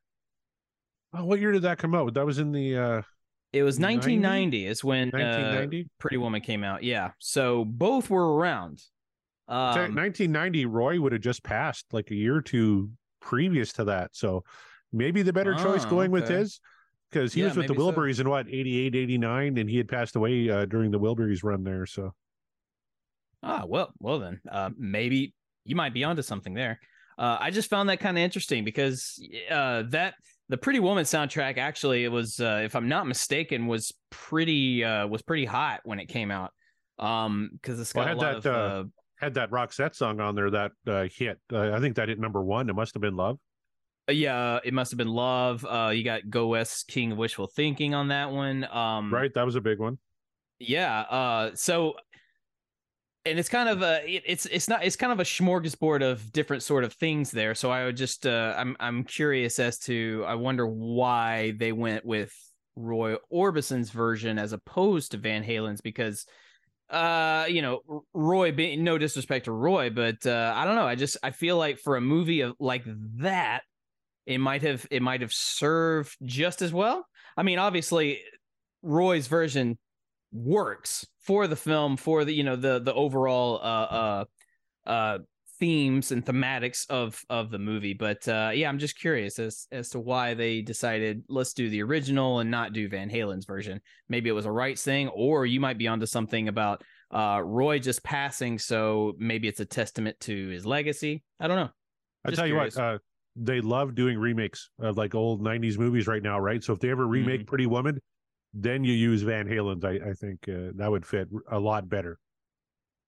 Oh, what year did that come out? That was in the uh, It was 90? 1990 is when uh, 1990. Pretty Woman came out. Yeah. So both were around. So Um, 1990, Roy would have just passed like a year or two previous to that. So maybe the better choice Oh, going with his because he Yeah, was with the maybe so. Wilburys in what 88, 89, and he had passed away uh, during the Wilburys run there. So Ah, well, well then, uh, maybe you might be onto something there. Uh, I just found that kind of interesting because uh, that the Pretty Woman soundtrack actually it was, uh, if I'm not mistaken, was pretty uh, was pretty hot when it came out. Um, because it's Well, got a had lot that, of uh, uh, had that Roxette song on there that uh, hit. Uh, I think that hit number one. It must have been Love. yeah, it must have been Love. Uh, you got Go West, King of Wishful Thinking on that one. Um, Right, that was a big one. Yeah. Uh. So, and it's kind of a it, it's it's not it's kind of a smorgasbord of different sort of things there. So I would just uh I'm I'm curious as to I wonder why they went with Roy Orbison's version as opposed to Van Halen's because uh you know Roy being no disrespect to Roy but uh I don't know I just I feel like for a movie of like that it might have it might have served just as well. I mean obviously Roy's version works. For the film for the you know the the overall uh uh uh themes and thematics of of the movie. But uh yeah i'm just curious as as to why they decided let's do the original and not do van halen's version. Maybe it was a rights thing or you might be onto something about uh roy just passing so maybe it's a testament to his legacy. I don't know. I Just tell you what, uh, they love doing remakes of like old '90s movies right now, right? So if they ever remake Mm-hmm. Pretty Woman, then you use Van Halen's. I, I think uh, that would fit a lot better.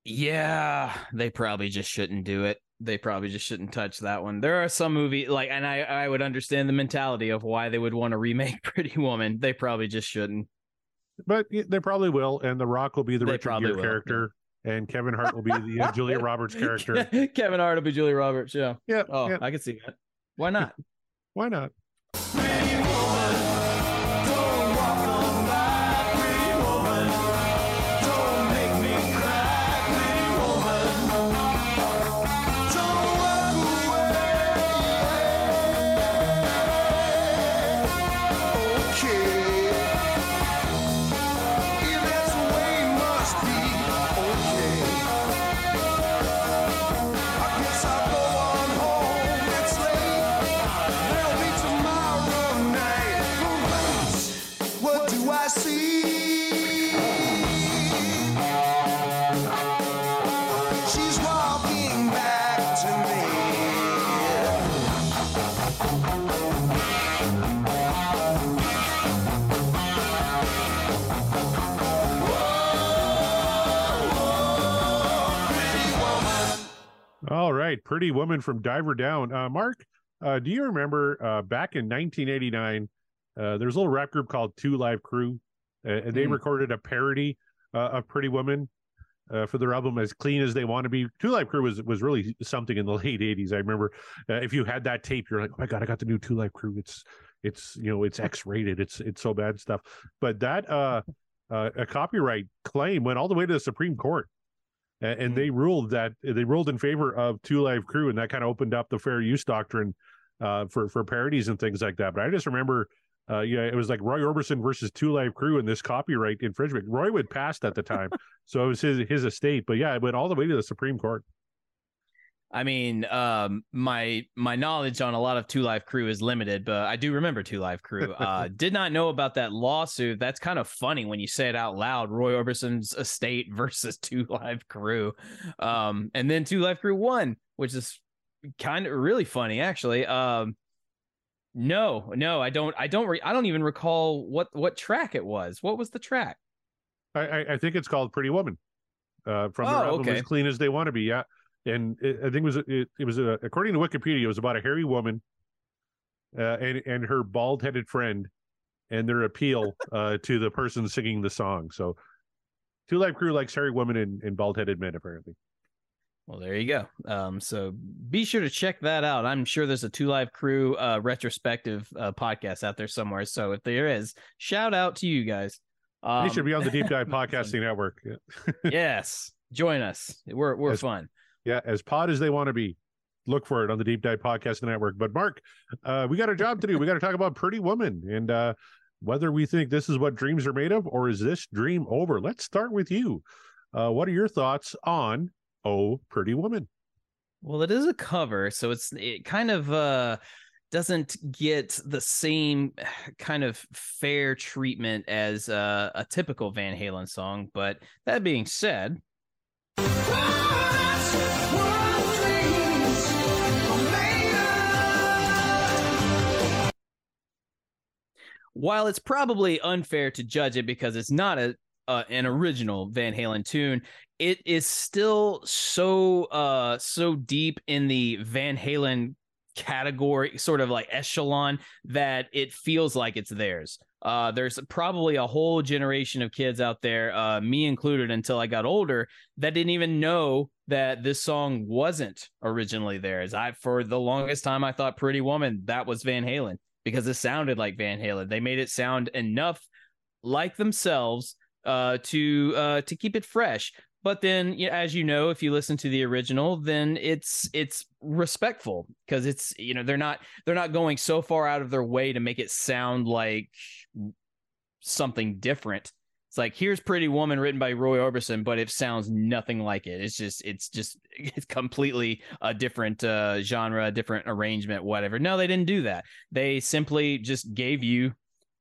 Yeah, they probably just shouldn't do it. They probably just shouldn't touch that one. There are some movie like, and I I would understand the mentality of why they would want to [laughs] remake Pretty Woman. They probably just shouldn't. But they probably will, and The Rock will be the They Richard Gere will, character, and Kevin Hart will be the uh, Julia [laughs] Roberts character. [laughs] Kevin Hart will be Julia Roberts. Yeah. Yeah, Oh, yeah, I can see that. Why not? why not? Pretty Woman from Diver Down. Uh, Mark, uh, do you remember uh, back in 1989? Uh, there's a little rap group called Two Live Crew, uh, and they Mm. recorded a parody uh, of Pretty Woman uh, for their album "As Clean as They Want to Be." Two Live Crew was was really something in the [laughs] late 80s. I remember uh, if you had that tape, you're like, "Oh my god, I got the new Two Live Crew." It's it's you know it's X rated. It's it's so bad stuff. But that uh, uh, a copyright claim went all the way to the Supreme Court. And, Mm. they ruled that they ruled in favor of Two Live Crew, and that kind of opened up the fair use doctrine uh, for for parodies and things like that. But I just remember, uh, yeah, it was like Roy Orbison versus Two Live Crew and this copyright infringement. Roy would passed at the time, [laughs] so it was his his estate. But yeah, it went all the way to the Supreme Court. I mean, um, my my knowledge on a lot of Two Live Crew is limited, but I do remember Two Live Crew. Uh, [laughs] did not know about that lawsuit. That's kind of funny when you say it out loud. Roy Orbison's estate [laughs] versus Two Live Crew, um, and then Two Live Crew won, which is kind of really funny actually. Um, no, no, I don't. I don't. Re- I don't even recall what what track it was. What was the track? I, I, I think it's called Pretty Woman, uh, from their Oh, album okay. As Clean as They Want to Be. Yeah, and it, I think it was it, it was a, according to Wikipedia, it was about a hairy woman, uh, and and her bald headed friend, and their appeal [laughs] uh, to the person singing the song. So, Two Live Crew likes hairy women and, and bald headed men apparently. Well, there you go. Um, so be sure to check that out. I'm sure there's a Two Live Crew uh, retrospective uh, podcast out there somewhere. So if there is, shout out to you guys. Um, he should be on the Deep Dive [laughs] Podcasting Network. Yes, join us. We're we're As- fun. Yeah, as pod as they want to be. Look for it on the Deep Dive Podcast Network. But Mark, uh, we got a job to do. We got to talk about Pretty Woman and uh, whether we think this is what dreams are made of, or is this dream over? Let's start with you. Uh, what are your thoughts on Oh Pretty Woman? Well, it is a cover, so it's it kind of uh doesn't get the same kind of fair treatment as uh, a typical Van Halen song. But that being said, while it's probably unfair to judge it because it's not a uh, an original Van Halen tune, it is still so uh so deep in the Van Halen category, sort of like echelon, that it feels like it's theirs. Uh, there's probably a whole generation of kids out there, uh, me included, until I got older, that didn't even know that this song wasn't originally theirs. I, for the longest time, I thought "Pretty Woman" that was Van Halen because it sounded like Van Halen. They made it sound enough like themselves uh, to uh, to keep it fresh. But then, as you know, if you listen to the original, then it's it's respectful because it's you know they're not they're not going so far out of their way to make it sound like something different. It's like here's Pretty Woman written by Roy Orbison, but it sounds nothing like it. It's just it's just [laughs] it's completely a different uh, genre, different arrangement, whatever. No, they didn't do that. They simply just gave you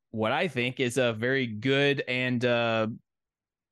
what I think is a very good and uh,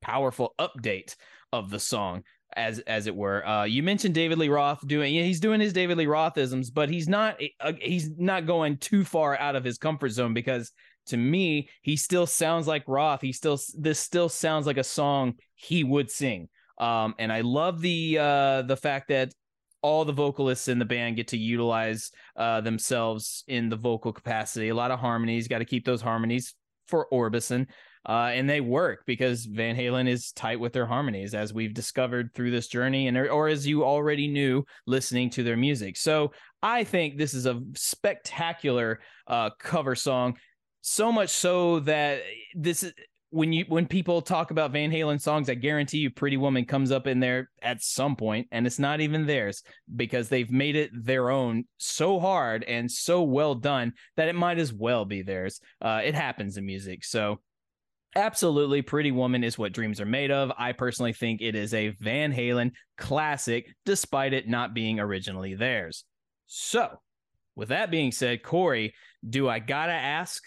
powerful update of the song as as it were. Uh, you mentioned David Lee Roth doing yeah, he's doing his David Lee Rothisms, but he's not uh, he's not going too far out of his comfort zone because to me he still sounds like Roth. He still this still sounds like a song he would sing. Um, and I love the uh, the fact that all the vocalists in the band get to utilize uh, themselves in the vocal capacity. A lot of harmonies, got to keep those harmonies for Orbison. Uh, and they work because Van Halen is tight with their harmonies, as we've discovered through this journey, and or as you already knew listening to their music. So I think this is a spectacular uh, cover song, so much so that this is when you when people talk about Van Halen songs, I guarantee you Pretty Woman comes up in there at some point and it's not even theirs because they've made it their own so hard and so well done that it might as well be theirs. Uh, it happens in music. So absolutely Pretty Woman is what dreams are made of. I personally think it is a Van Halen classic despite it not being originally theirs. So, with that being said, Corey, do I got to ask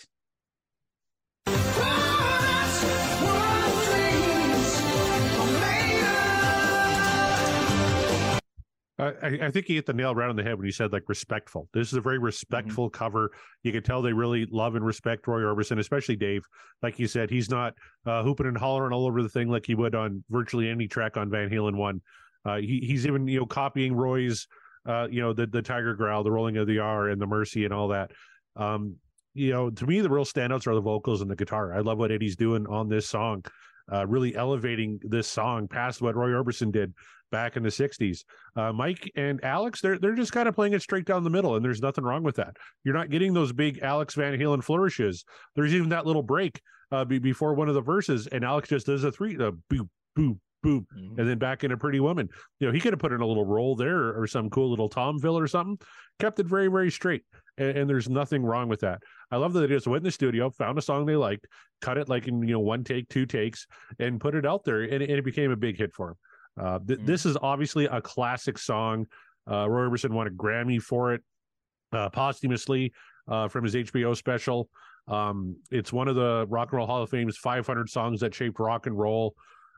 I, I- think you hit the nail right on the head when you said like respectful. This is a very respectful cover. You can tell they really love and respect Roy Orbison, especially Dave. Like you said, he's not uh, hooping and hollering all over the thing like he would on virtually any track on Van Halen one. Uh, he, he's even you know copying Roy's uh, you know, the the tiger growl, the rolling of the R, and the mercy, and all that. Um, you know, to me, the real standouts are the vocals and the guitar. I love what Eddie's doing on this song, uh, really elevating this song past what Roy Orbison did back in the '60s. Uh, Mike and Alex, they're they're just kind of playing it straight down the middle, and there's nothing wrong with that. You're not getting those big Alex Van Halen flourishes. There's even that little break uh, be, before one of the verses, and Alex just does a three, uh, boop, boop, boop, Mhm. and then back in a Pretty Woman. You know, he could have put in a little roll there or some cool little tom fill or something. Kept it very, very straight, and, and there's nothing wrong with that. I love that they just went in the studio, found a song they liked, cut it like in you know one take, two takes, and put it out there, and, and it became a big hit for him. Uh, th- Mhm. This is obviously a classic song. Uh, Roy Orbison won a Grammy for it uh, posthumously uh, from his HBO special. Um, it's one of the Rock and Roll Hall of Fame's 500 songs that shaped rock and roll.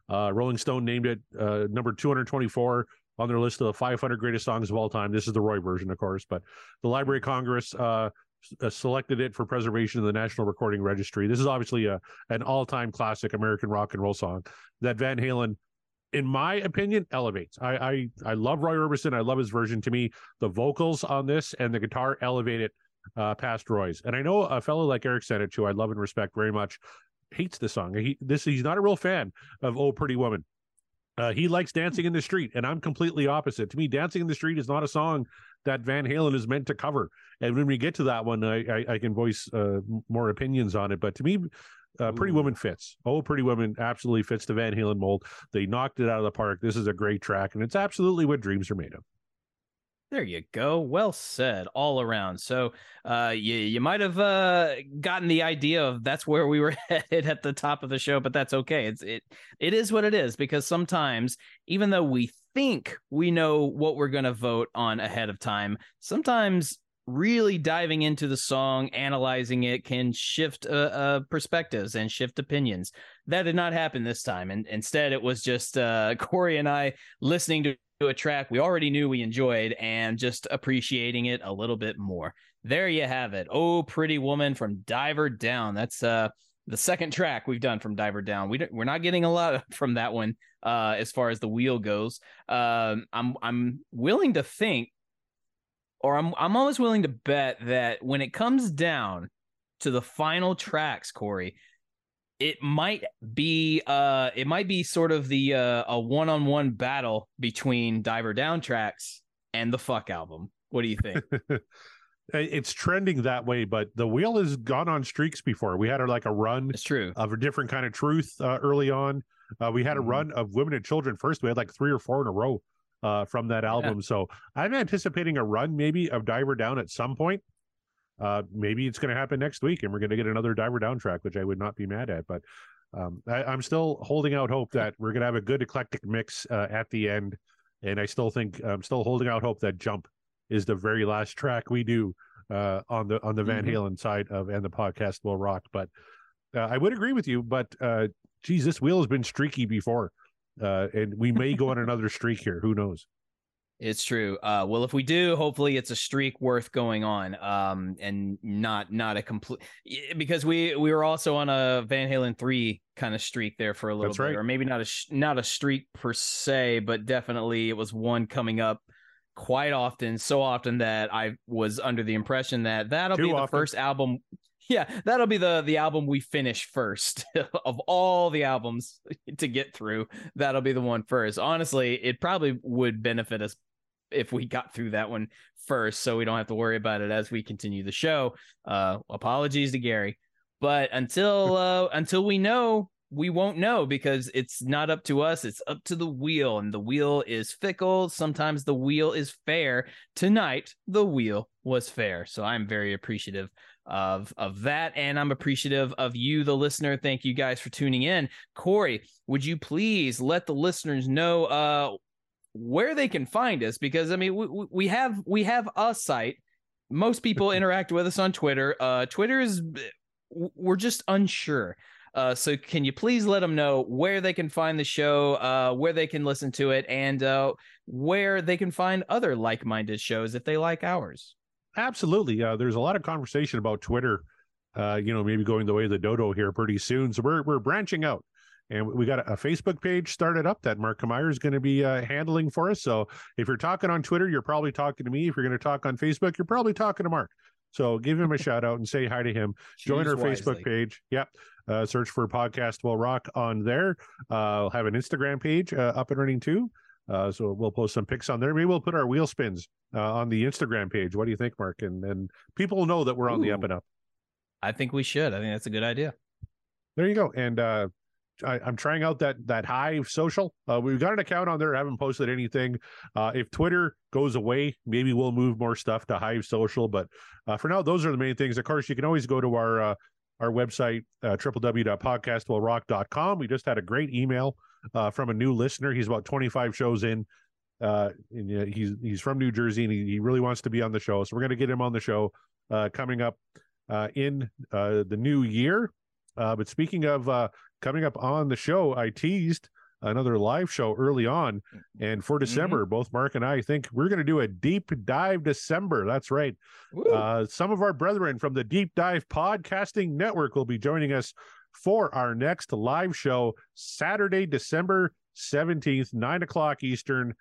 Uh, Rolling Stone named it uh, number 224 on their list of the 500 greatest songs of all time. This is the Roy version, of course, but the Library of Congress selected it for preservation in the National Recording Registry. This is obviously a, an all time classic American rock and roll song that Van Halen. In my opinion, elevates. I, I I love Roy Orbison. I love his version. To me, the vocals on this and the guitar elevate it uh, past Roy's. And I know a fellow like Eric Senich, who I love and respect very much, hates this song. He this he's not a real fan of "Oh Pretty Woman." Uh, he likes "Dancing in the Street," and I'm completely opposite. To me, "Dancing in the Street" is not a song that Van Halen is meant to cover. And when we get to that one, I I, I can voice uh, more opinions on it. But to me. Uh, Pretty Ooh. Woman fits. Oh, Pretty Woman absolutely fits the Van Halen mold. They knocked it out of the park. This is a great track, and it's absolutely what dreams are made of. There you go. Well said all around. So uh you you might have uh gotten the idea of that's where we were [laughs] headed at the top of the show, but that's okay. It's it it is what it is because sometimes even though we think we know what we're going to vote on ahead of time, sometimes really diving into the song, analyzing it can shift uh, uh perspectives and shift opinions. That did not happen this time and instead it was just uh [laughs] Corey and I listening to a track we already knew we enjoyed and just appreciating it a little bit more. There you have it. Oh, Pretty Woman from Diver Down. That's uh the second track we've done from Diver Down. We we're not getting a lot [laughs] from that one uh as far as the wheel goes. Um I'm I'm willing to think or I'm I'm almost willing to bet that when it comes down to the final tracks, Corey, it might be uh it might be sort of the uh a one-on-one battle between Diver Down tracks and the fuck album. What do you think? [laughs] it's trending that way, but the wheel has gone on streaks before. We had a, like a run it's true. of a different kind of truth uh, early on. Uh, we had a Mhm. run of women and children first. We had like three or four in a row uh, from that album. So I'm anticipating a run maybe of Diver Down at some point. Uh, maybe it's going to happen next week, and we're going to get another Diver Down track, which I would not be mad at. But um, I, I'm still holding out hope that we're going to have a good eclectic mix uh, at the end. And I still think I'm still holding out hope that Jump is the very last track we do uh, on the on the Van Mhm. Halen side of and the podcast will rock. But uh, I would agree with you. But uh, geez, this wheel has been streaky before, uh, and we may go on [laughs] another streak here. Who knows? It's true. Uh, well, if we do, hopefully it's a streak worth going on, um, and not not a complete because we we were also on a Van Halen three kind of streak there for a little That's bit, right. or maybe not a sh- not a streak per se, but definitely it was one coming up quite often, so often that I was under the impression that that'll Too be the often. first album. Yeah, that'll be the the album we finish first [laughs] of all the albums to get through. That'll be the one first. Honestly, it probably would benefit us if we got through that one first so we don't have to worry about it as we continue the show. Uh apologies to gary. But until [laughs] uh until we know we won't know because it's not up to us. It's up to the wheel and the wheel is fickle. Sometimes the wheel is fair. Tonight the wheel was fair. So i'm very appreciative of of that and i'm appreciative of you the listener thank you guys for tuning in corey would you please let the listeners know uh where they can find us because I mean we, we- have we have a site. Most people [laughs] interact with us on Twitter. Uh, Twitter is we're just unsure. Uh, so can you please let them know where they can find the show, uh, where they can listen to it, and uh, where they can find other like-minded shows if they like ours. Absolutely. Uh, there's a lot of conversation about Twitter. Uh, you know, maybe going the way of the dodo here pretty soon. So we're we're branching out, And we got a, a Facebook page started up that Mark Meyer is going to be uh, handling for us. So if you're talking on Twitter, you're probably talking to me. If you're going to talk on Facebook, you're probably talking to Mark. So give him a [laughs] shout out and say hi to him. Join Choose our Facebook page. Yep. Uh, search for Podcast Will Rock on there. Uh, we'll have an Instagram page uh, up and running too. Uh, so we'll post some pics on there. Maybe we'll put our wheel spins uh, on the Instagram page. What do you think, Mark? And and people will know that we're on the up and up. I think we should. I think that's a good idea. There you go. And uh, I, I'm trying out that that Hive social. Uh, we've got an account on there. I haven't posted anything. Uh, if Twitter goes away, maybe we'll move more stuff to Hive social. But uh, for now, those are the main things. Of course, you can always go to our uh, our website, uh, www.podcastwillrock.com. We just had a great email uh, from a new listener. He's about 25 shows in. Uh, and uh, he's he's from New Jersey and he, he really wants to be on the show. So we're going to get him on the show uh, coming up uh, in uh, the new year. Uh, but speaking of uh, coming up on the show, I teased another live show early on. And for December, both Mark and I think we're going to do a deep dive December. That's right. Uh, some of our brethren from the Deep Dive Podcasting Network will be joining us for our next live show, Saturday, December 17th, 9 o'clock Eastern,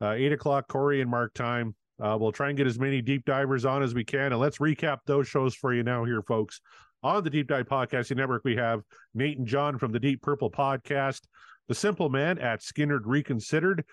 uh, 8 o'clock Corey and Mark time. Uh, we'll try and get as many deep divers on as we can. And let's recap those shows for you now, here, folks. On the Deep Dive Podcasting Network, we have Nate and John from the Deep Purple Podcast, The Simple Man at Skynyrd Reconsidered,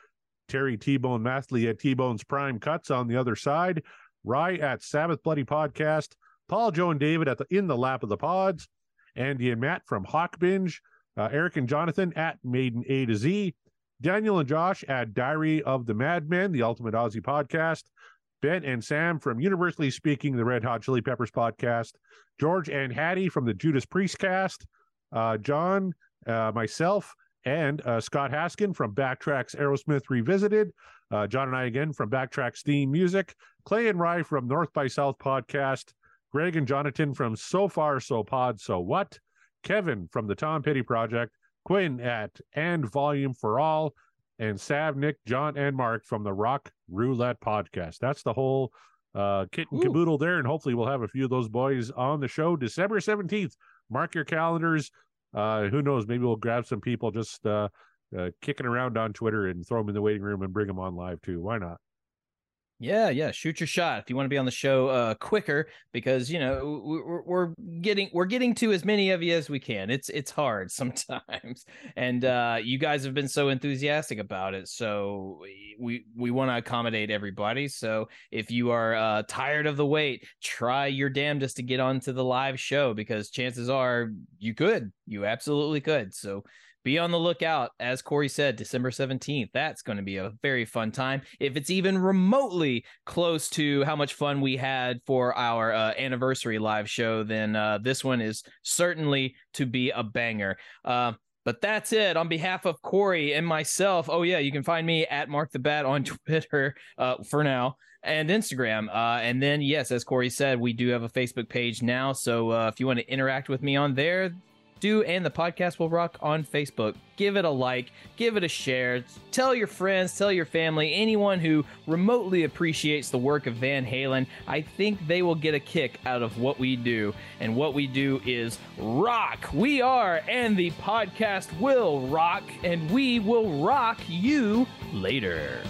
Terry T Bone Mathley at T Bone's Prime Cuts on the other side, Rye at Sabbath Bloody Podcast, Paul, Joe, and David at the In the Lap of the Pods, Andy and Matt from Hawk Binge, uh, Eric and Jonathan at Maiden A to Z, Daniel and Josh at Diary of the Madman, the Ultimate Aussie Podcast, Ben and Sam from Universally Speaking, the Red Hot Chili Peppers Podcast, George and Hattie from the Judas Priest Cast, uh, John, uh, myself, and uh, Scott Haskin from Backtracks Aerosmith Revisited, uh, John and I again from Backtracks Theme Music, Clay and Rye from North by South Podcast, Greg and Jonathan from So Far So Pod So What, Kevin from the Tom Petty Project, Quinn at And Volume for All, and Sav, Nick, John, and Mark from the Rock Roulette Podcast. That's the whole uh, kit and Ooh. caboodle there, and hopefully we'll have a few of those boys on the show December seventeenth. Mark your calendars. Uh, who knows? Maybe we'll grab some people just uh, uh, kicking around on Twitter and throw them in the waiting room and bring them on live too. Why not? Yeah, yeah. Shoot your shot if you want to be on the show uh, quicker, because you know we- we're, we're getting we're getting to as many of you as we can. It's it's hard [laughs] sometimes, and uh, you guys have been so enthusiastic about it. So we we want to accommodate everybody. So if you are uh, tired of the wait, try your damnedest to get onto the live show because chances are you could, you absolutely could. So be on the lookout. As Corey said, December 17th. That's going to be a very fun time. If it's even remotely close to how much fun we had for our uh, anniversary live show, then uh, this one is certainly to be a banger. Uh, but that's it. On behalf of Corey and myself, oh, yeah, you can find me at Mark the Bat on [laughs] Twitter uh, for now and Instagram. Uh, and then, yes, as Corey said, we do have a Facebook page now. So uh, if you want to interact with me on there, do and the podcast will rock on Facebook. Give it a like, give it a share, tell your friends, tell your family, anyone who remotely appreciates the work of Van Halen. I think they will get a kick out of what we do. And what we do is rock. We are, and the podcast will rock, and we will rock you later.